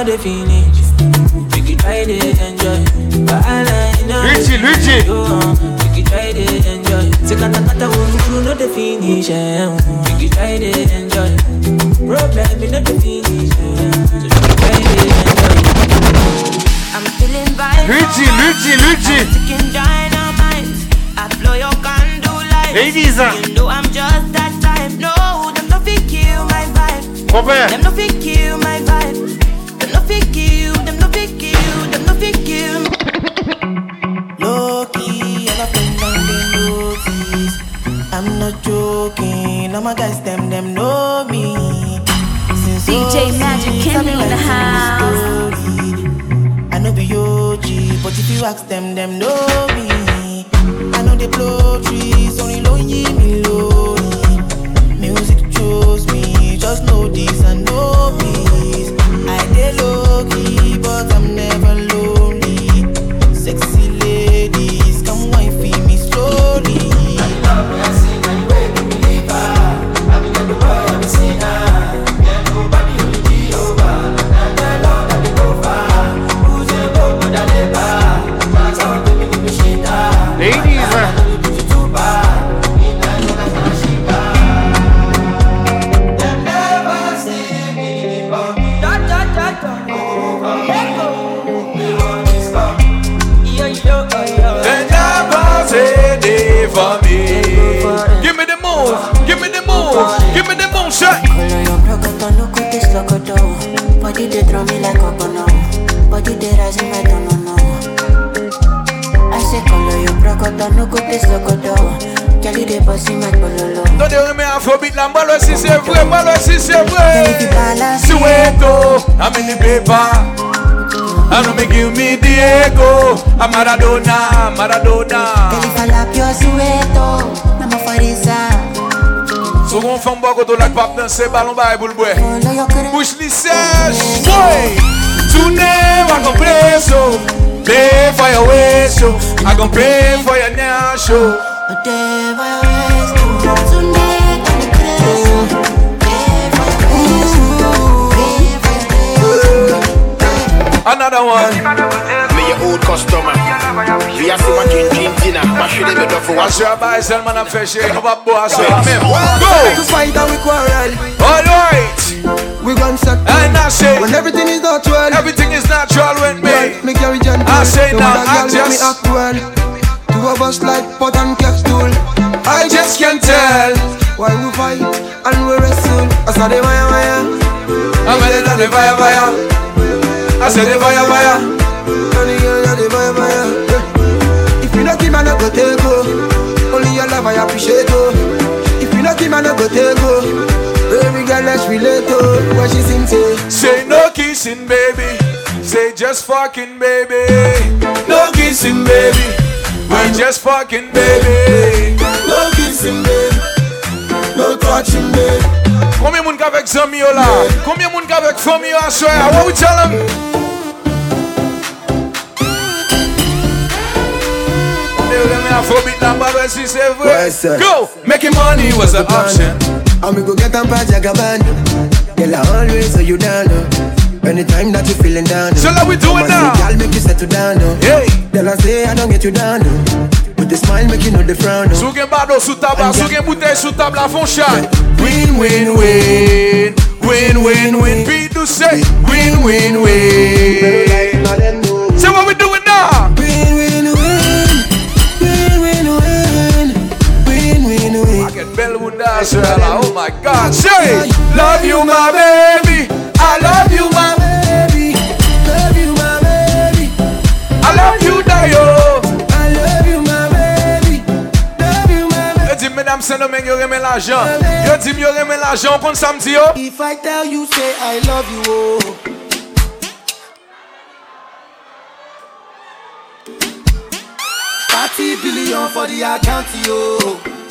Know the finish. You try to enjoy. But I know you know Luigi, Luigi. Go on, you try to enjoy. Say kata kata won't you know the finish. Koto lak pap danse ballon bay pou l'bwe. Bouche li sèche. Boy, tourne, I gon play so. Play for your waist, so. I gon pray for your now show. Another one. Me your old customer. We are see one drink drink dinner. Mash it in the duffel. Wash your body, sell man a fresh shake. Come up, boy, so Yeah. mem. We Go. fight and I now, I me just- act well. Two of us like pot and cap stool. I just can't tell Why we fight and we wrestle? I saw the fire, fire. I'm ready to the fire, fire. I said the fire, fire. And the girl the fire, fire. If you not give, I no go take go. Only your love I appreciate oh. If you not give, I no go take go. Baby girl, let's relate oh. What she sing say? Say no kissing, baby. Say just fucking, baby. No kissing, baby. We just fucking, baby. No kissing, baby. No touching, baby. Combien moun kavek zami yo la? Combien moun kavek fami yo aswe? What we tell them? Go! Making money was an option. And we go get them by Jagaban. Girl, I always hold you down. Anytime that you feeling down. So like we doing now. Girl, make you settle down. Uh. Hey. Girl, I say I don't get you down. Uh. With the smile, make you know the frown. Uh. Sou gen bado sou tabla, sou gen bouteille sou tabla, fon chat. Win, win, win. Win, win, win. Beat do say win, win, win. Say what we doing now? Win, win, win. Win, win, win. Win, win, win. I get Bellwood dance, Oh my God. Say, love you, my baby. I love you, di mesdames c'est yo remen l'argent. Yo di yo remen l'argent, kon samedi yo. If I tell you, say I love you, oh. Billion for the account, yo.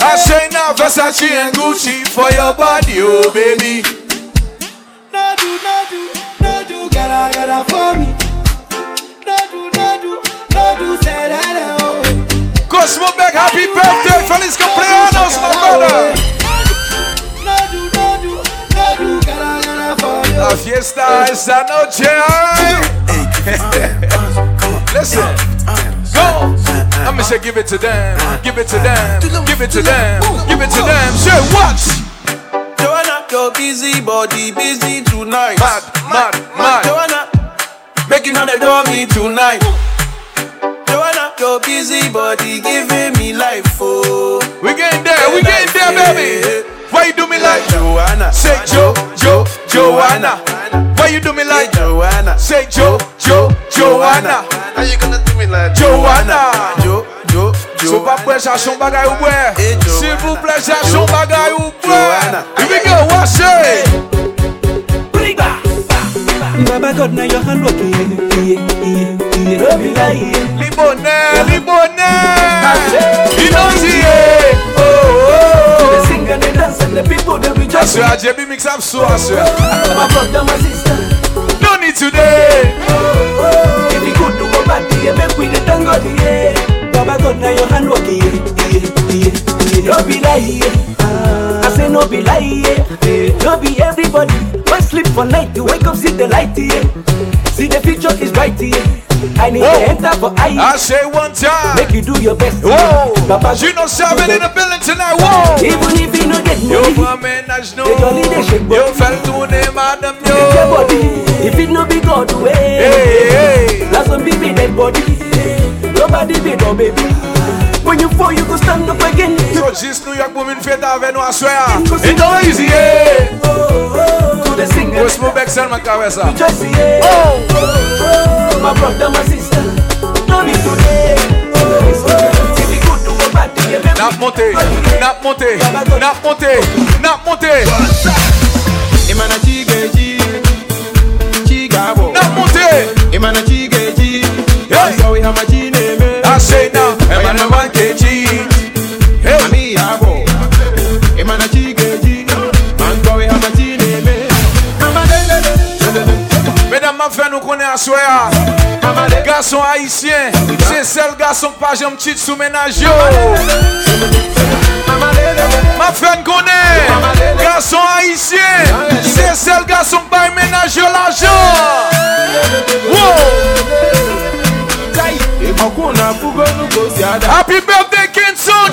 I say now Versace and Gucci for your body, oh baby. No do, no do, no do, gotta, gotta for me. No do, no do, no do, say that. Cosmo Beck, happy birthday, feliz cumpleaños, my brother. La fiesta esta noche. Listen, go. I'ma say give it to them, give it to them, give it to them, give it to them. Say what? Joanna, your busy body busy tonight. Mad, mad, mad. Joanna, making on the me tonight. Joanna, your busy body giving me life, oh. We getting there, we getting there, baby. Why you do me like Joanna? Say Jo, Jo, Joanna. Why you do me like Joanna? Say Jo, Jo, Joanna. How you gonna do me like Joanna. Jo, Jo, So pas prêt, j'achète un bagay ou boire. S'il vous plaît, j'achète un bagay ou boire. Here we go, watch it. Baba God, now your hand working. Yeah, yeah, yeah. Don't be lying. Libonais, Libonais. You know see it. Oh, oh. oh. The sing and the dance and the people they I rejoice. swear, JB mix up so I swear. My brother, my sister. No need today. Oh, oh. If you good to go back, yeah, make we the thank God, yeah. Baba God, now your hand. Yeah, yeah, yeah, yeah. Don't be lying. Yeah. I say no be lying. Yeah. Don't be everybody. One sleep for night, you wake up, see the light, yeah. See the future is bright, yeah. I need to enter for I. I say one time. Make you do your best. Whoa. Baba, You know seven in the building tonight. Whoa. Even if you no get Yo, money, my no. They don't need a shake Yo, fais le tourner, madame yo. Take your body. If it no be God way, Hey, hey. that's when be dead body. Nobody be no baby. When you fall, you go stand up again. So just New York women fait avec nous à soir. It's not easy, yeah. To the singer, What's my back send my cabeza? just yeah. Oh, oh, oh, my brother, my sister. No need today. If you good to go back to your Nap monté, nap monté, nap monté, nap monté. Imana chigeji, chigabo. Nap monté. Imana chigeji, Hey. so we have a chineme. I say now, I don't want to cheat. Hey, mami, abo. Emana chigeji. Mango we have a chine me. Mesdames, ma frère, nous connaissons à soir. Garçon haïtien, c'est seul garçon pas j'aime petit sous ménage. Ma frère connaît, garçon haïtien, c'est seul garçon pas ménage l'argent. Wow! Happy birthday, King Song.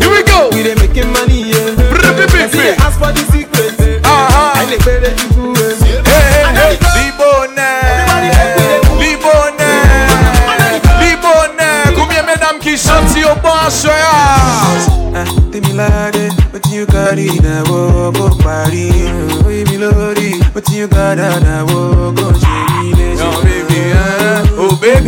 Here we go! We they making money, yeah. I ask for the secret, Ah Uh-huh. Libone! Libone! Libone! You got in a wogo party? Milori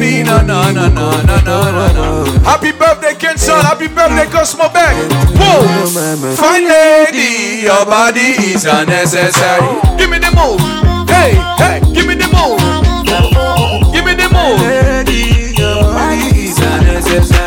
like na na na na na na. Happy birthday, Kenson. Happy birthday, Cosmo Beck. Whoa. Fine lady, your body is unnecessary. Give me the move. Hey, hey, give me the move. Give me the move. Lady, your body is unnecessary.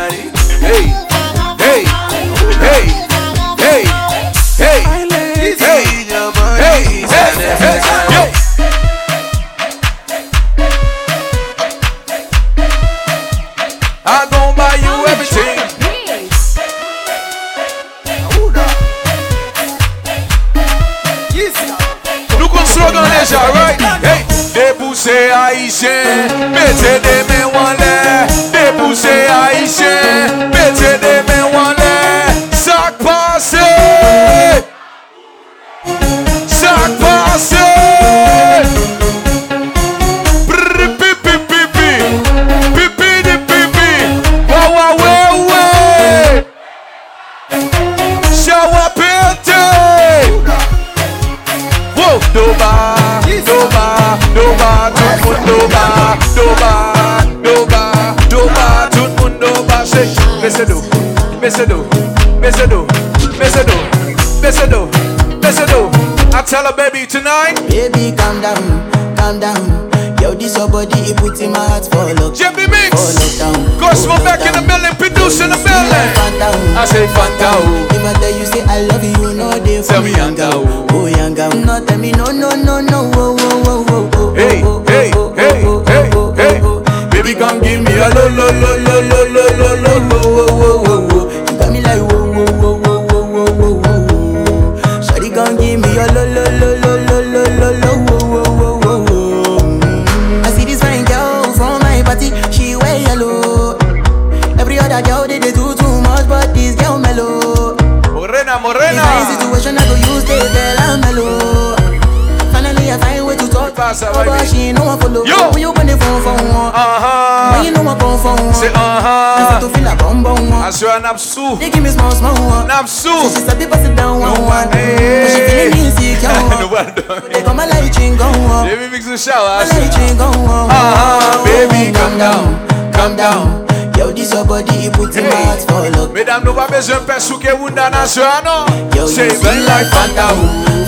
Mesdames, nous pas besoin de faire souke wunda nation, non? Yo, Say you like Fanta,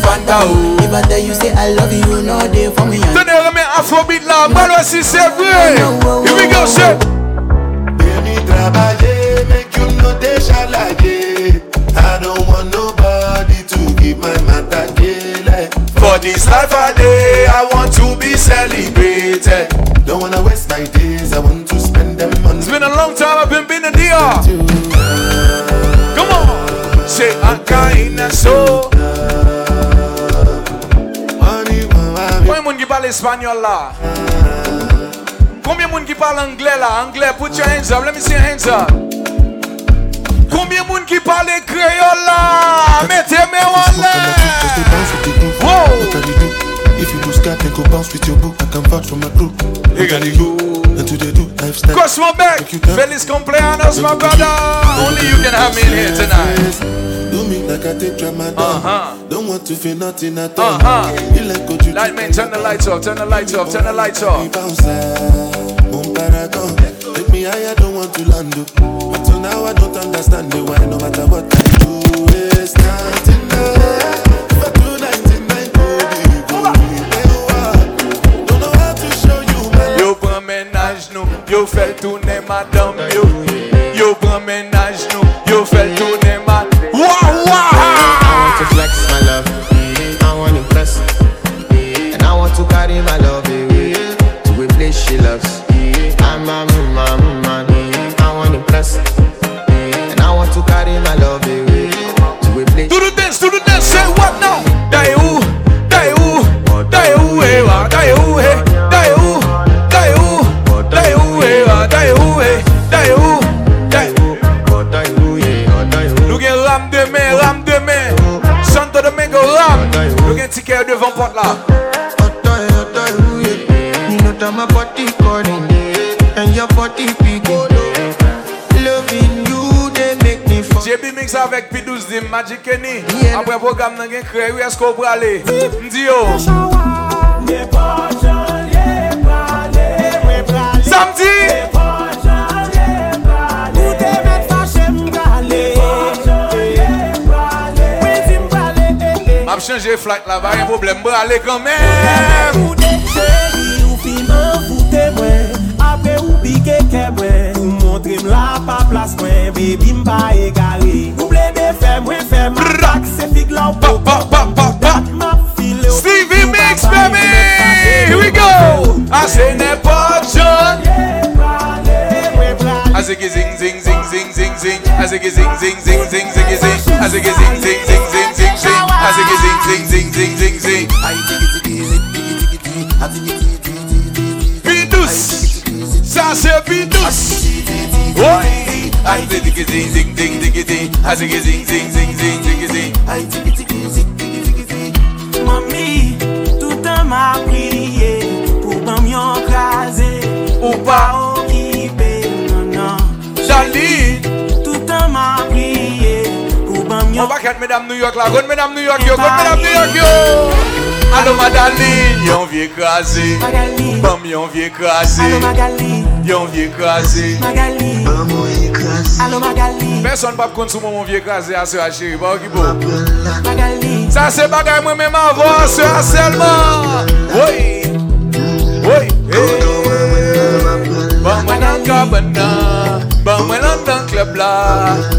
Fanta. If I you say I love you, you know they for me. Tenez, remets Afrobeat là, malo si c'est vrai. Here we go, say. Baby, travailler, make you know they shalaye. I don't want nobody to give my matter kele. For this life I day, I want to be celebrated. Don't wanna waste my days, I want to spend them on It's been a long time I've been been in the DR. Come on. Say, I'm kinda so. Combien de monde qui parle espagnol là? Combien de monde qui parle anglais là? Anglais, put your hands up. Let me see your hands up. Combien de monde qui parle créole là? Mettez mes en l'air. Wow. If you do scat, then go bounce with your boo. I can vouch for my crew. You got it. And to the do lifestyle. Cosmo Beck. Feliz cumpleaños, my brother. Only you can have me in here tonight. Do me like I take drama Uh-huh. Don't want to feel nothing at all. Uh-huh. You like what you Light man, turn the lights off, turn the lights off, turn the lights off. paragon. Take me higher, don't want to land. But till now I don't understand the why. No matter what I do, it's not enough. If I do 99, baby, go Don't know how to show you my Yo prends ménage nous, yo fait tourner madame yo. Yo prends ménage avèk P12 dim Magic Kenny Apre program nan gen kre, wè sko prale Ndi yo Samdi Mab chanje flight la, ba yon problem Brale kanmen Ou de cheri ou fi man foute mwen Ape ou pike ke mwen Ou montre m la pa plas mwen Bebi m pa e gane ble de fe mwen fe ma bak Se fig la ou po po po po Ma file ou Stevie Mix, baby! Here we go! I say n'importe John. I say zing zing zing zing zing zing. I say zing zing zing zing zing zing. I say zing zing zing zing zing zing. I say zing zing zing zing zing zing. Bidus, ça c'est Bidus. Oui. I say zing zing zing zing zing zing. I say zing zing zing zing zing zing. Mami, tout an ma priye Pou bam yon kaze Ou pa okipe, nan nan Charlie Tout an ma priye Pou bam On va kat mesdames New York là, gonne mesdames New York yo, gonne mesdames New York yo. Allô Madaline, yon vie écrasé. Bam yon vie écrasé. Allô Magali, Yon vie écrasé. Magali Alo Magali. Person pap kon sou moun moun vie kaze a se a bon, cheri Ba ou ki bo Magali Sa se bagay mwen men ma vwa se a selman Oye Oye Ban mwen an kabana Ban mwen an tan kleb la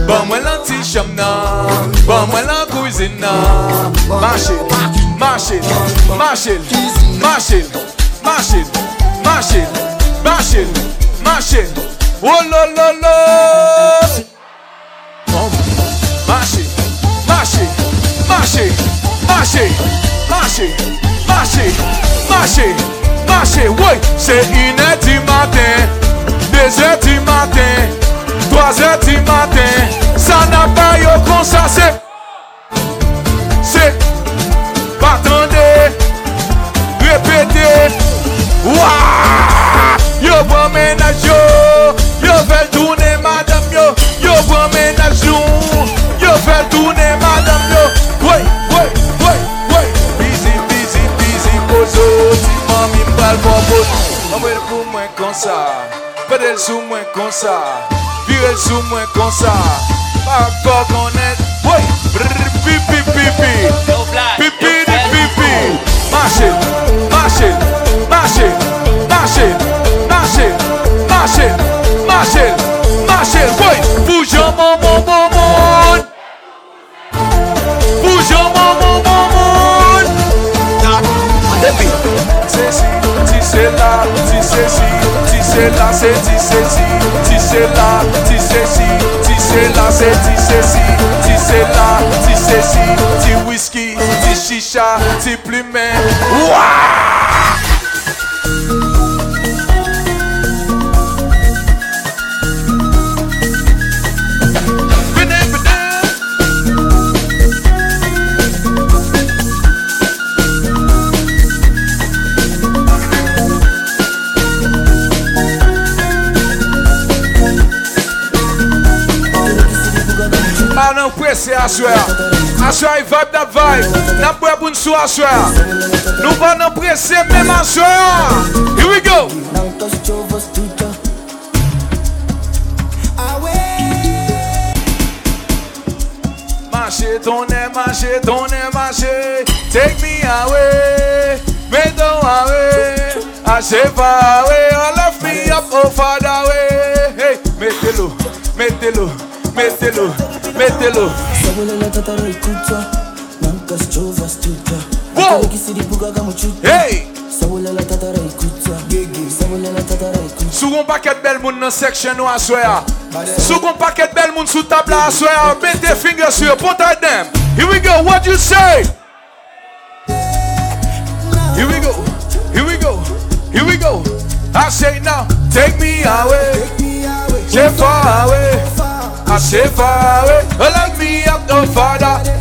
Ban mwen an ti cham nan Ban mwen an kouzin nan Mache, mache, mache Mache, mache, mache Mache, mache, mache Oh lo lo lo. Machine, machine, machine, machine, machine, machine, machine, machine. Oui, c'est une heure du matin, deux heures du matin, trois heures du matin. Ça n'a pas eu comme ça, c'est. C'est. Attendez, répétez. Ouah! Yo bon ménage yo konsa. Pedel sou mwen konsa. Virel sou mwen konsa. Pa akor konet Woy! Pipi pipi Pipi di pipi Mache Mache Mache Mache Mache Mache Mache Mache. Woy! Boujan moun moun moun moun Boujan moun moun moun moun Depi. Se si Si se la Si se si. tissé là, c'est tissé si, tissé là, tissé si, tissé là, c'est tissé si, tissé là, tissé si, ti whisky, ti chicha, ti plumet. Ouah! À soir, il vibe that vibe. N'a pas pour nous soir. Nous pas non pressé même soir. Here we go. Marcher, tourner, marcher, tourner, marcher. Take me away. Me don't away. I say far away. All of me up, oh father way. Hey, mettez-le, mettez-le, mettez-le, mettez-le. Hey. Sou paquet bel moun nan section nou aswaya Sou gon paquet bel moun sou tabla aswaya Mete finger sur, put at them Here we go, what you say? Here we go, here we go, here we go. I say now, take me away. Say far away I say far away Let me up no it,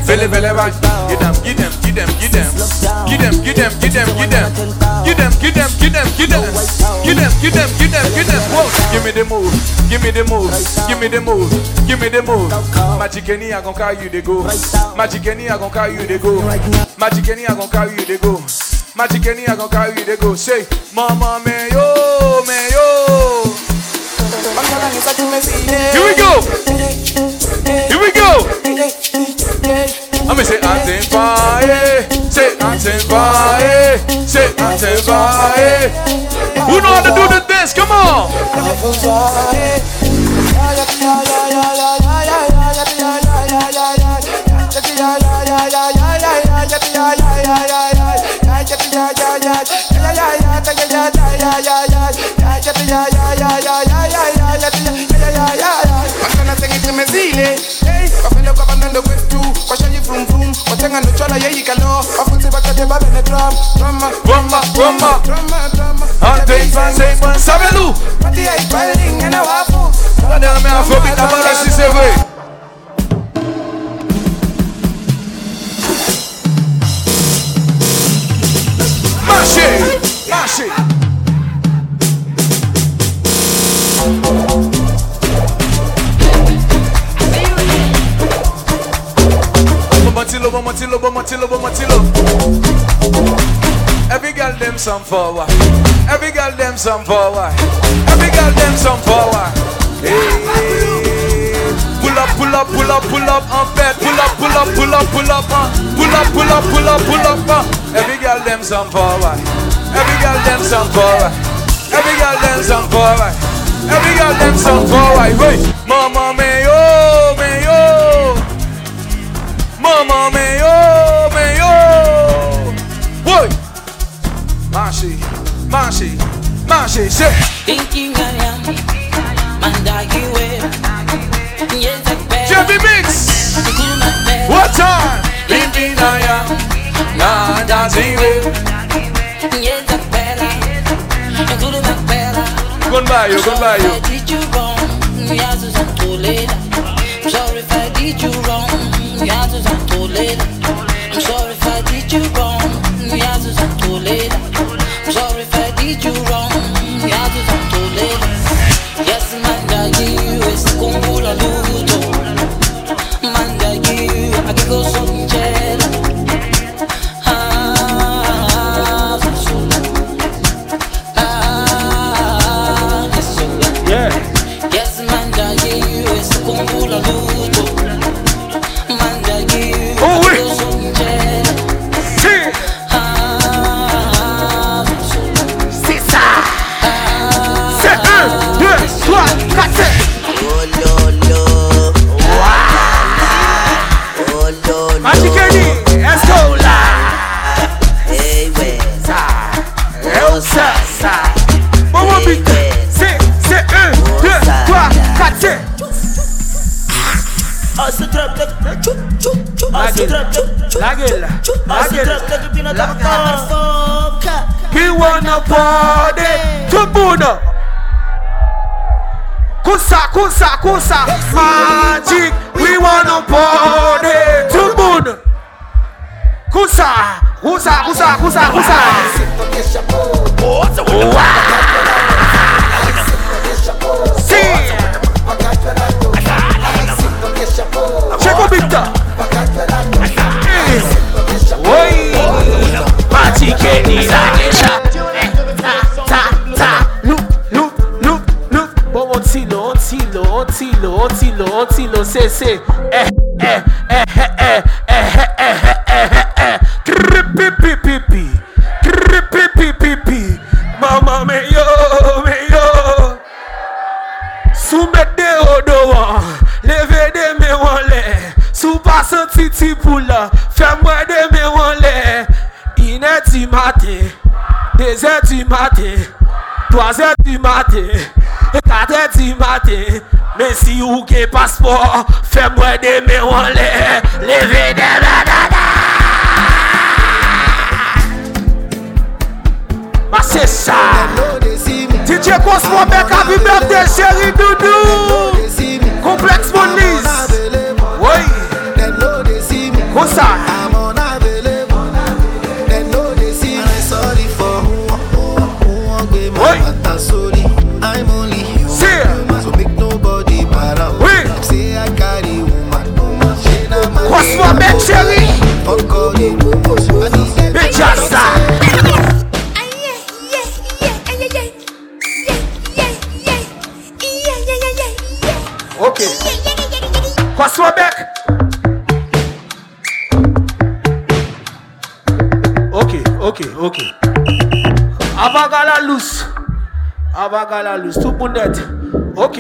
feel it right Get them, get them, get them, get them Get them, get them, get them, get them Get them, get them, get them, get them Get them, get them, get them, get them Whoa. Give me the move, give me the move Give me the move, give me the move Magic Kenny, I gon' carry you, they go Magic Kenny, I gon' carry you, they go Magic Kenny, I gon' carry you, they go Magic Kenny, I gon' carry you, they go Say, mama, me yo, me yo here we go. Here we go. I'm gonna say Antin Faye, say Antin Faye, say Antin Fire. Who know how to do the dance? Come on. Yeah, yeah, yeah, yeah, yeah yeah, yeah, yeah. Machana tengi teme zile, hey. Wafende kwa bandando kwetu, washanyi vroom vroom, watenga nuchola yeyi kalo, wafunzi bakate babe ne drum, drama, bomba, bomba, drama, drama. Ante ifanze ifan sabelu. Pati ya ifailing ngana wafu. Wane ame afrobi tabara si se vwe. Mashi, mashi. Bomatilo, bomatilo, bomatilo, bomatilo. Every girl them some forward. Every girl them some forward. Every girl them some forward. Hey. Pull up, pull up, pull up, pull up on bed. Pull up, pull up, pull up, pull up on. Pull up, pull up, pull up, pull up on. Every girl them some forward. Every girl them some forward. Every girl them some forward. Every girl them some forward. Wait, mama me yo, me mama mayo, mayo. Whoa! Mashi, mashi, mashi, shit. Thinking I am, and I give. Yes, Jeffy Mix! What time? Thinking I am, and I Goodbye, you, goodbye. Sorry if I did you wrong rolling. party. Tumbuna kusa, kusa, kusa, Magic, we wanna party. Tumbuna kusa, kusa, kusa, kusa, kusa. Wow. otilo otilo sese eh eh eh eh eh eh eh eh eh tripipipipi tripipipipi mama me yo me yo sumede odowa levede me wole suba santiti pula femwede me wole ineti mate deux heures du matin, trois heures du matin, quatre du matin, E si ou ge paspor, fe mwen de me wan le, leve de blanada. Ma se sa, DJ Kosmo Bek avi bep de cheri doudou. Kompleks Moniz, woy, konsa. Abaga la lous, tout moun net. Ok.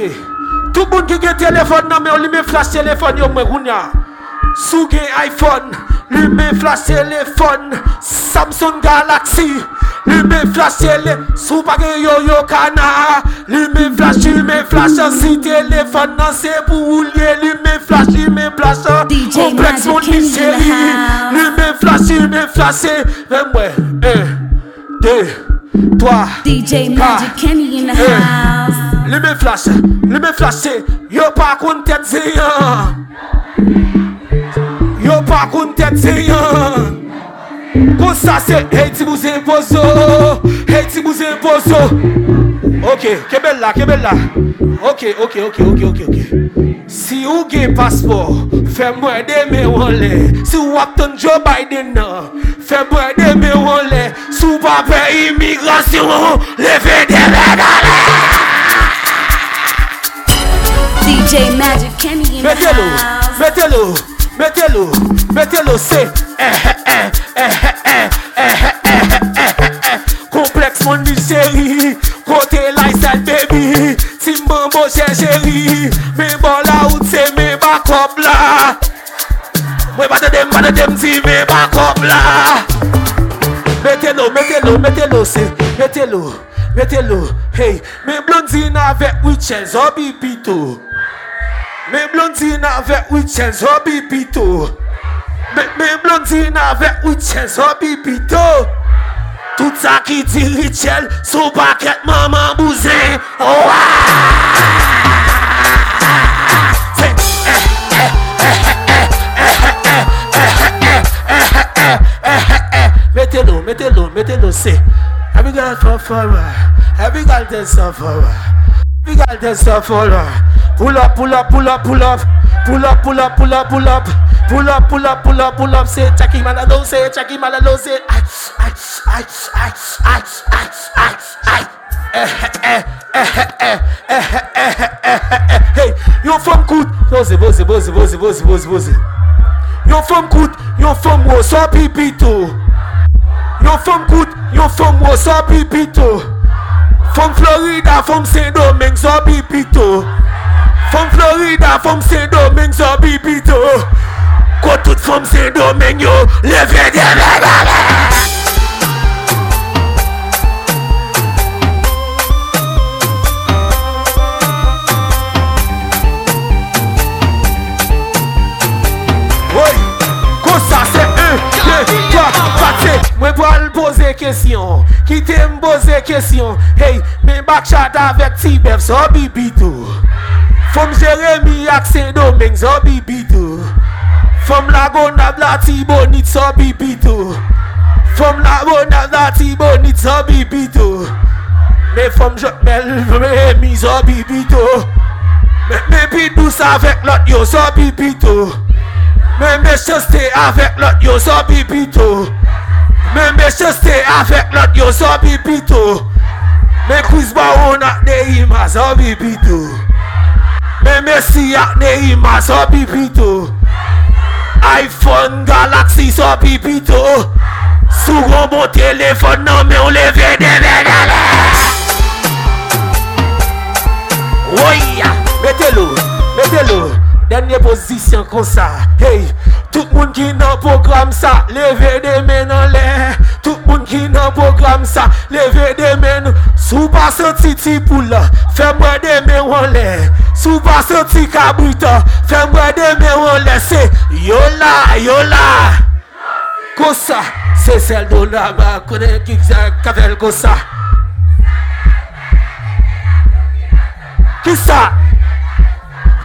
Tout moun ki gen telefon nan men, li men flash telefon yo mwen goun ya. Sou gen iPhone, li men flash telefon. Samsung Galaxy, li men flash telefon. Sou pa gen yo yo kana. Li men flash, li men flash. Si telefon nan se pou ou liye, li men flash, li men flash. Kompleks moun li seri. Li men flash, li men flash. Mwen mwen, e, de, 3, DJ ah. Magic Kenny in the eh. house. Li me flashe, li me flashe Yo pa kon tet ziyan. Yo pa kon tet ziyan. Kon sa se hey ti mouze impozo Hey ti mouze impozo Ok, kebel la, kebel la Ok, ok, ok, ok, ok, ok. Si ou gen paspor, fè mwen de me wole Si ou ap ton Joe Biden nan, fè mwen de me wole Sou pa pe imigrasyon, leve de me gale DJ Magic, Kenny in the house Metelo, metelo, metelo, metelo se Eh, eh, eh, eh, eh, eh, eh, eh, eh Seks moun mi cheri Kote lifestyle baby. Timbo mbo che cheri Men bon la ou te men bakop la Mwen bade dem bade dem ti men bakop la Metelo, metelo, metelo se Metelo, metelo, hey Men blondina vek witches obi pito. Men blondina vek witches obi pito. Men blondina vek witches obi pito. Tout sa ki di Richel Sou paket maman bouze Ouwa Mete lo, mete lo, mete lo se Every girl come forward Every girl dance on forward You got this stuff full up. Pull up, pull up, pull up, pull up. Pull up, pull up, pull up, pull up. Pull up, pull up, pull up, pull up. Say, Chucky Malalo, say, Chucky Malalo, say. I, I, I, I, I, I, I, I. Hey, you're from good. Bose, bose, bose, bose, bose, bose, bose. You're from good. You're from Wasabi Pito. You're from good. You're from Wasabi Pito. Fom Florida, fom Sendo, menk zo bibito. Fom Florida, fom Sendo, menk zo bibito. Kwa tout fom Sendo, menk yo. Leve de bebe Koute, mwen pral pose kesyon Kite m pose kesyon. Hey, men bak chata vek ti bev so bibitou Fom Jeremie ak sen domen so bibitou Fom lagon av la ti bonit so bibitou Fom lagon av la ti bonit so bibitou Men fom jokmel Jeremie so bibitou Men pidous avek lot yo so bibitou Men me chaste avek lot yo so bibitou Men meche se avek lot yo zobi bito Men Chris Brown akne ima zobi bito Men Messi akne ima zobi bito iPhone Galaxy zobi bito Sou ron bon telefon nan men ou leve de menele Oya, metelo, metelo Denye pozisyon kon sa, hey. Tout moun ki nan program sa, leve de men an lè. Tout moun ki nan program sa, leve de men. Sou pa senti ti poula, fè mwen de men an lè. Sou pa senti kabrita, fè mwen de men an lè. Se yola, yola Kosa, se sel do la ma konen ki kavel kosa Kisa,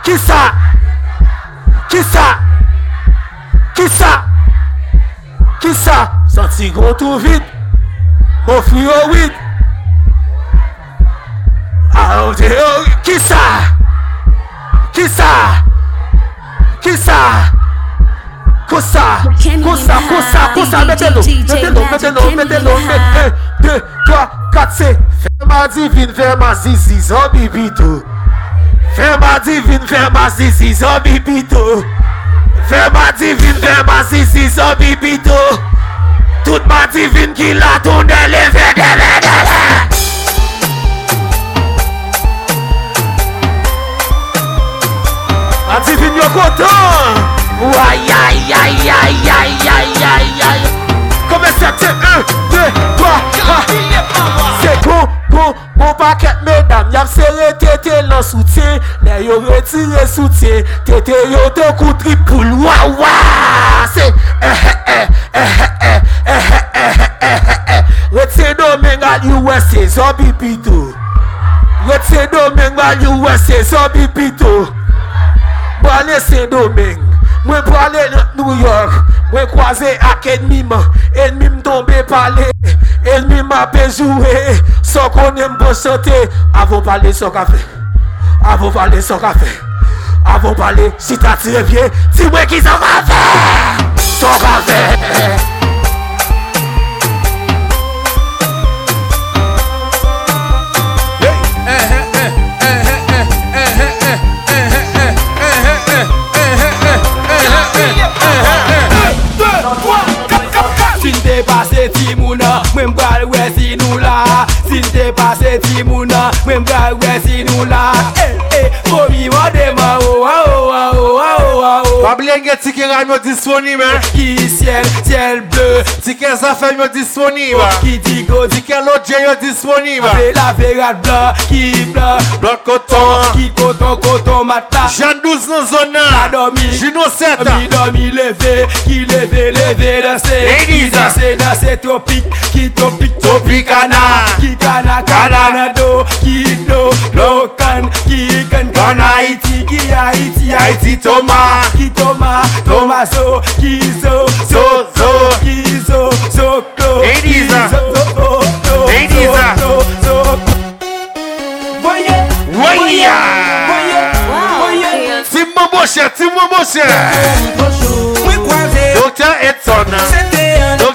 kisa, kisa Ki sa? Ki sa? Santi gwo tou vit. Gwo frio wit. A ou de ou. Ki sa? Ki sa? Ki sa? Kosa. Kosa. Kosa. Kosa. Mete nou. Mete nou. Mete nou. Mete nou. Mete nou. 1, 2, 3, 4, 5. Ferma divin. Ferma zizi. Zobi bitou. Ferma divin. Ferma zizi. Zobi bitou. Fè bati vin, fè basi si so bibito Tout bati vin ki la ton dele fè dele dele Bati vin yo kontan Ouayayayayayayayayay Kome se te 1, 2, 3, 4 Se kon, kon, kon paket medan Yam se re tete lan souten Lè yo retire soutien Tete yo te koutri pou lwa Se Retire domen al USA Zobi pito Retire domen al USA Zobi pito Bwane sen domen Mwen pwale New York Mwen kwaze ak enmim Enmim tombe pale Enmim apè jowe So konen mbo sote Avon pale so kafe Avon pale son ka fe Avon pale si ta tire vye Ti mwen ki son ka fe Son ka fe Mwen mbral wè si nou la Sin te pase ti mounan Mwen mbral wè si nou la. E, e, mou mi mande ma ou an Ablengue tikera me disponible Qui ciel, ciel bleu Ticket affaires me disponible Qui digo, ticket l'odje me disponible Avec la verade blanc, qui blanc Blanc coton, qui coton, coton mata Jean 12 dans zone Adomi, Gino 7 Midomi levé, qui levé, levé Dansé, qui dansé, dansé tropique Qui tropique, tropique, cana Qui cana, cana, do, ki do, lo kan Ki kan, kan. Haiti, ki Haiti, Haiti toma. Ki toma, toma so, ki so, so, so Ki so, so, klo. Ladies. Ki so, so, so, so, Ladies. so, so, ah. so Voye, Voya voye, voye Timbo Moshe, Timbo Moshe. Mwen kwaze Dr. Edson Dr.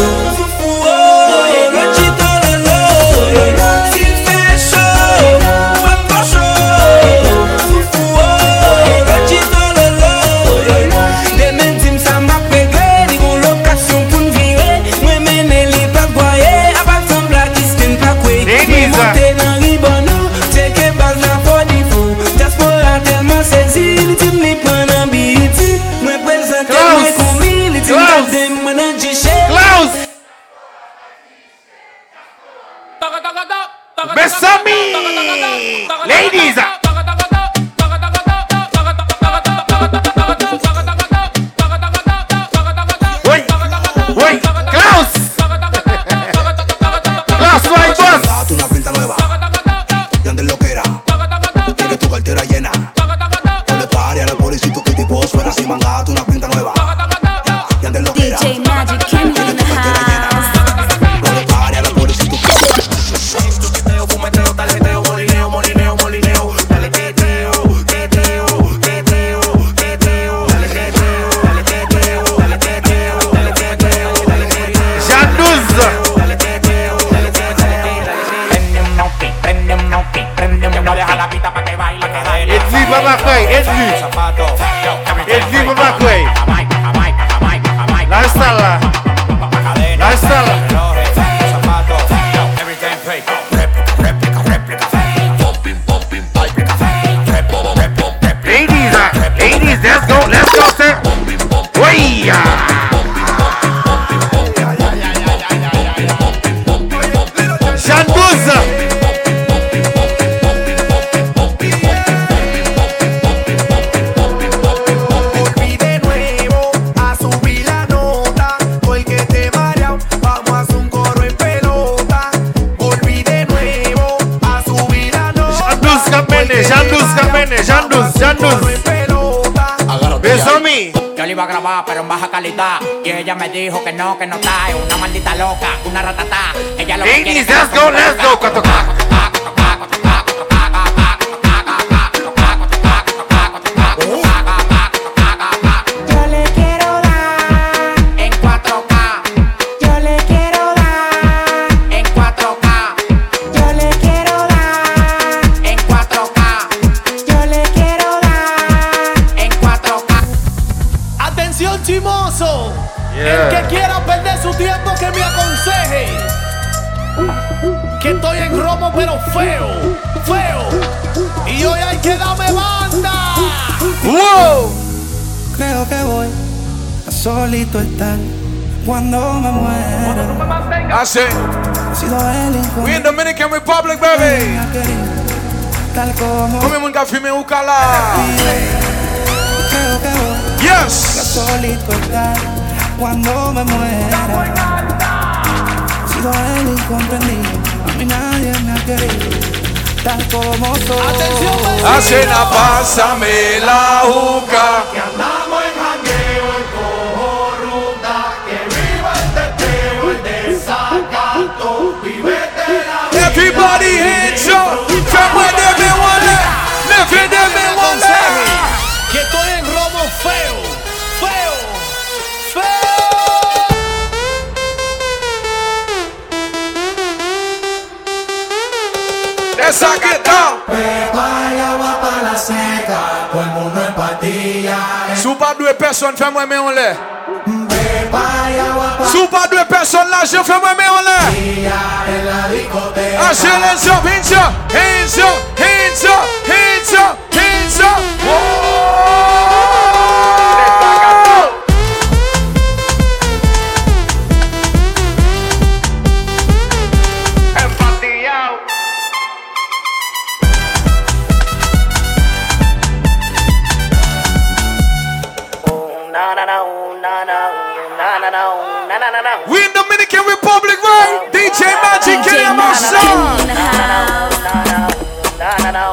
Ladies calidad. Y ella me dijo que no, que no está. Es una maldita loca, una ratata. Ella lo que quiere Ladies, es que let's go, let's go, solito estar cuando me muera. I say, we in Dominican Republic, baby. tal como Come on, café me ukala. creo que voy Yes. a solito estar cuando me muera. He sido el incomprendido, a mí nadie me ha querido tal como soy. Hace la pásame la juca. Sou pa dwe person fè mwen mè yon lè la jè fè mwen mè yon lè Asè lè zyo, DJ Magic.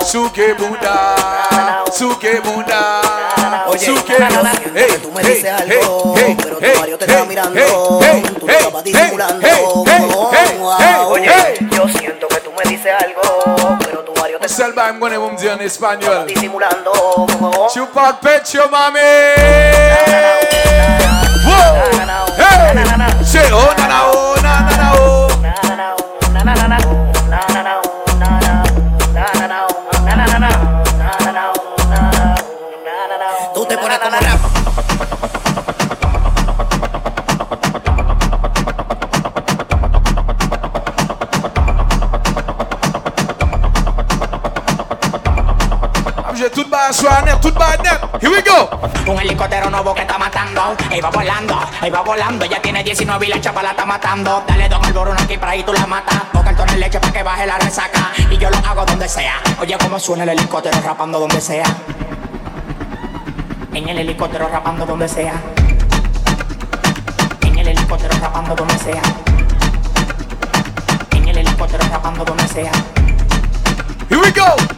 Suke Buddha, Suke Suke Hey, tú me dices algo, pero tu Mario te está mirando, tú lo estabas disimulando. Oye, yo siento que tú me dices algo, pero tu Mario te en español. disimulando. Chupa el pecho, mami. Whoa. Hey. Say, oh, na, na, oh, na, na, Soir net, tout net. Here we go. Un helicóptero nuevo que está matando, ahí va volando, ahí va volando, ya tiene 19 y la chapa la está matando. Dale dos alborón aquí para ahí tú la matas, o cartón en leche para que baje la resaca, y yo lo hago donde sea. Oye cómo suena el helicóptero rapando donde sea. En el helicóptero rapando donde sea. En el helicóptero rapando donde sea. En el helicóptero rapando donde sea. Here we go.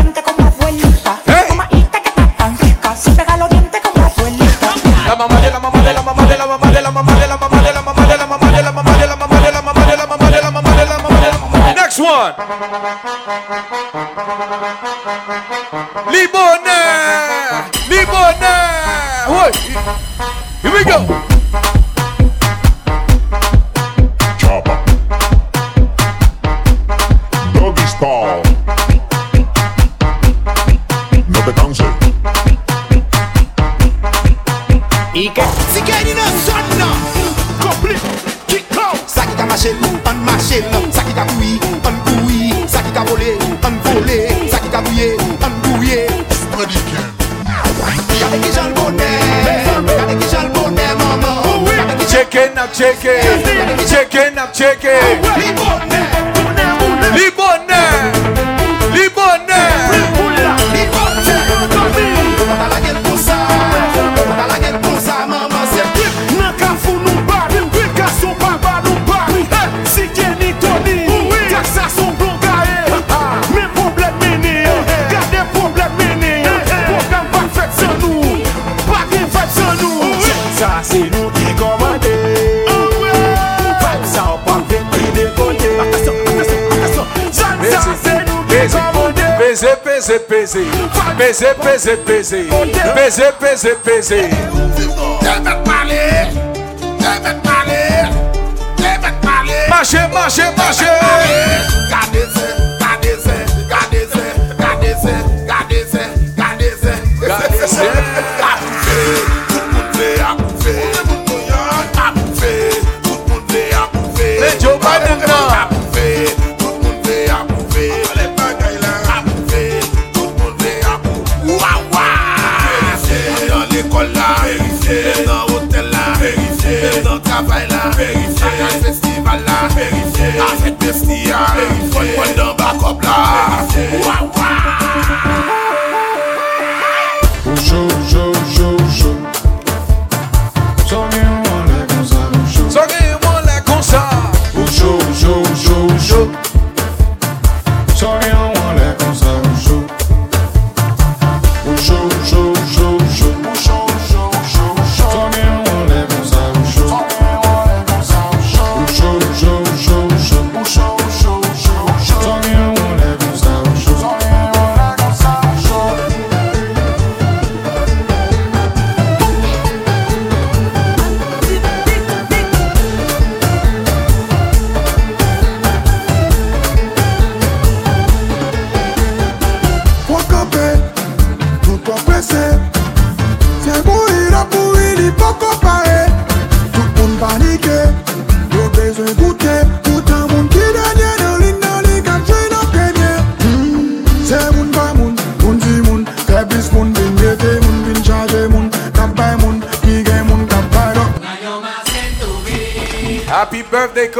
Lord. Libone! Oi! Here we go! shaking. Shaking, I'm shaking. peser, peser, peser, peser, peser, peser, peser, peser. Devait parler, devait parler, devait parler. Marcher, marcher, marcher. si an Kon kon dan bakop la.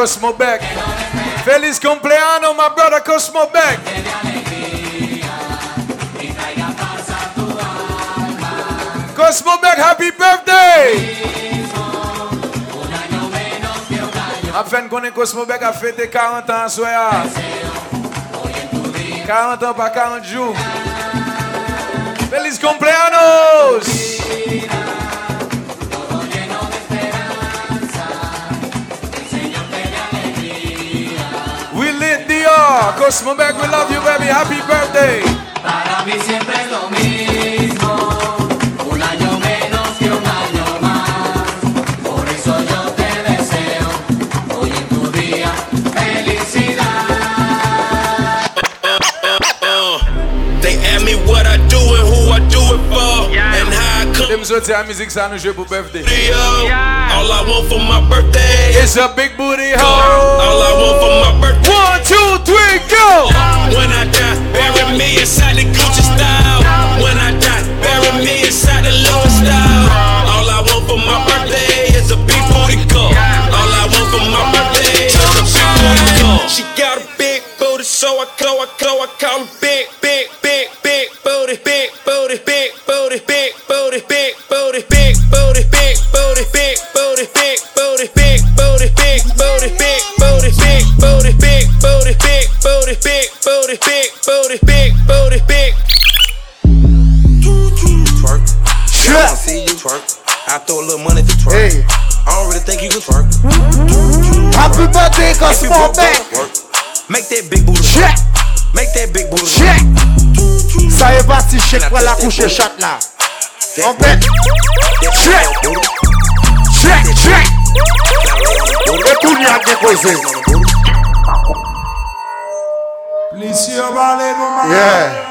Cosmo Beck. Feliz cumpleaños, my brother Cosmo Beck. Cosmo Beck, happy birthday! Afin qu'on Cosmo Beck a fêté 40 ans, soya. 40 ans, pas 40 jours. Feliz cumpleaños! Dior. Cosmo Beck, we love you, baby. Happy birthday. Para mí siempre es lo mismo, un año menos que un año más. Por eso yo te deseo hoy en tu día felicidad. They ask me what I do and who I do it for, and how I come. Them so tell music sound pour birthday. All I want for my birthday It's a big booty hoe. All I want for my birthday. One, three, go. When I die, bury me inside the Gucci style. When I die, bury me inside the Louis style. All I want for my birthday is a big booty girl. All I want for my birthday is a big booty girl. Chek wè la kouche chat la An bet Chek Chek Chek E koun ya gen kwe ze Plisi yo bale nou man Yeah.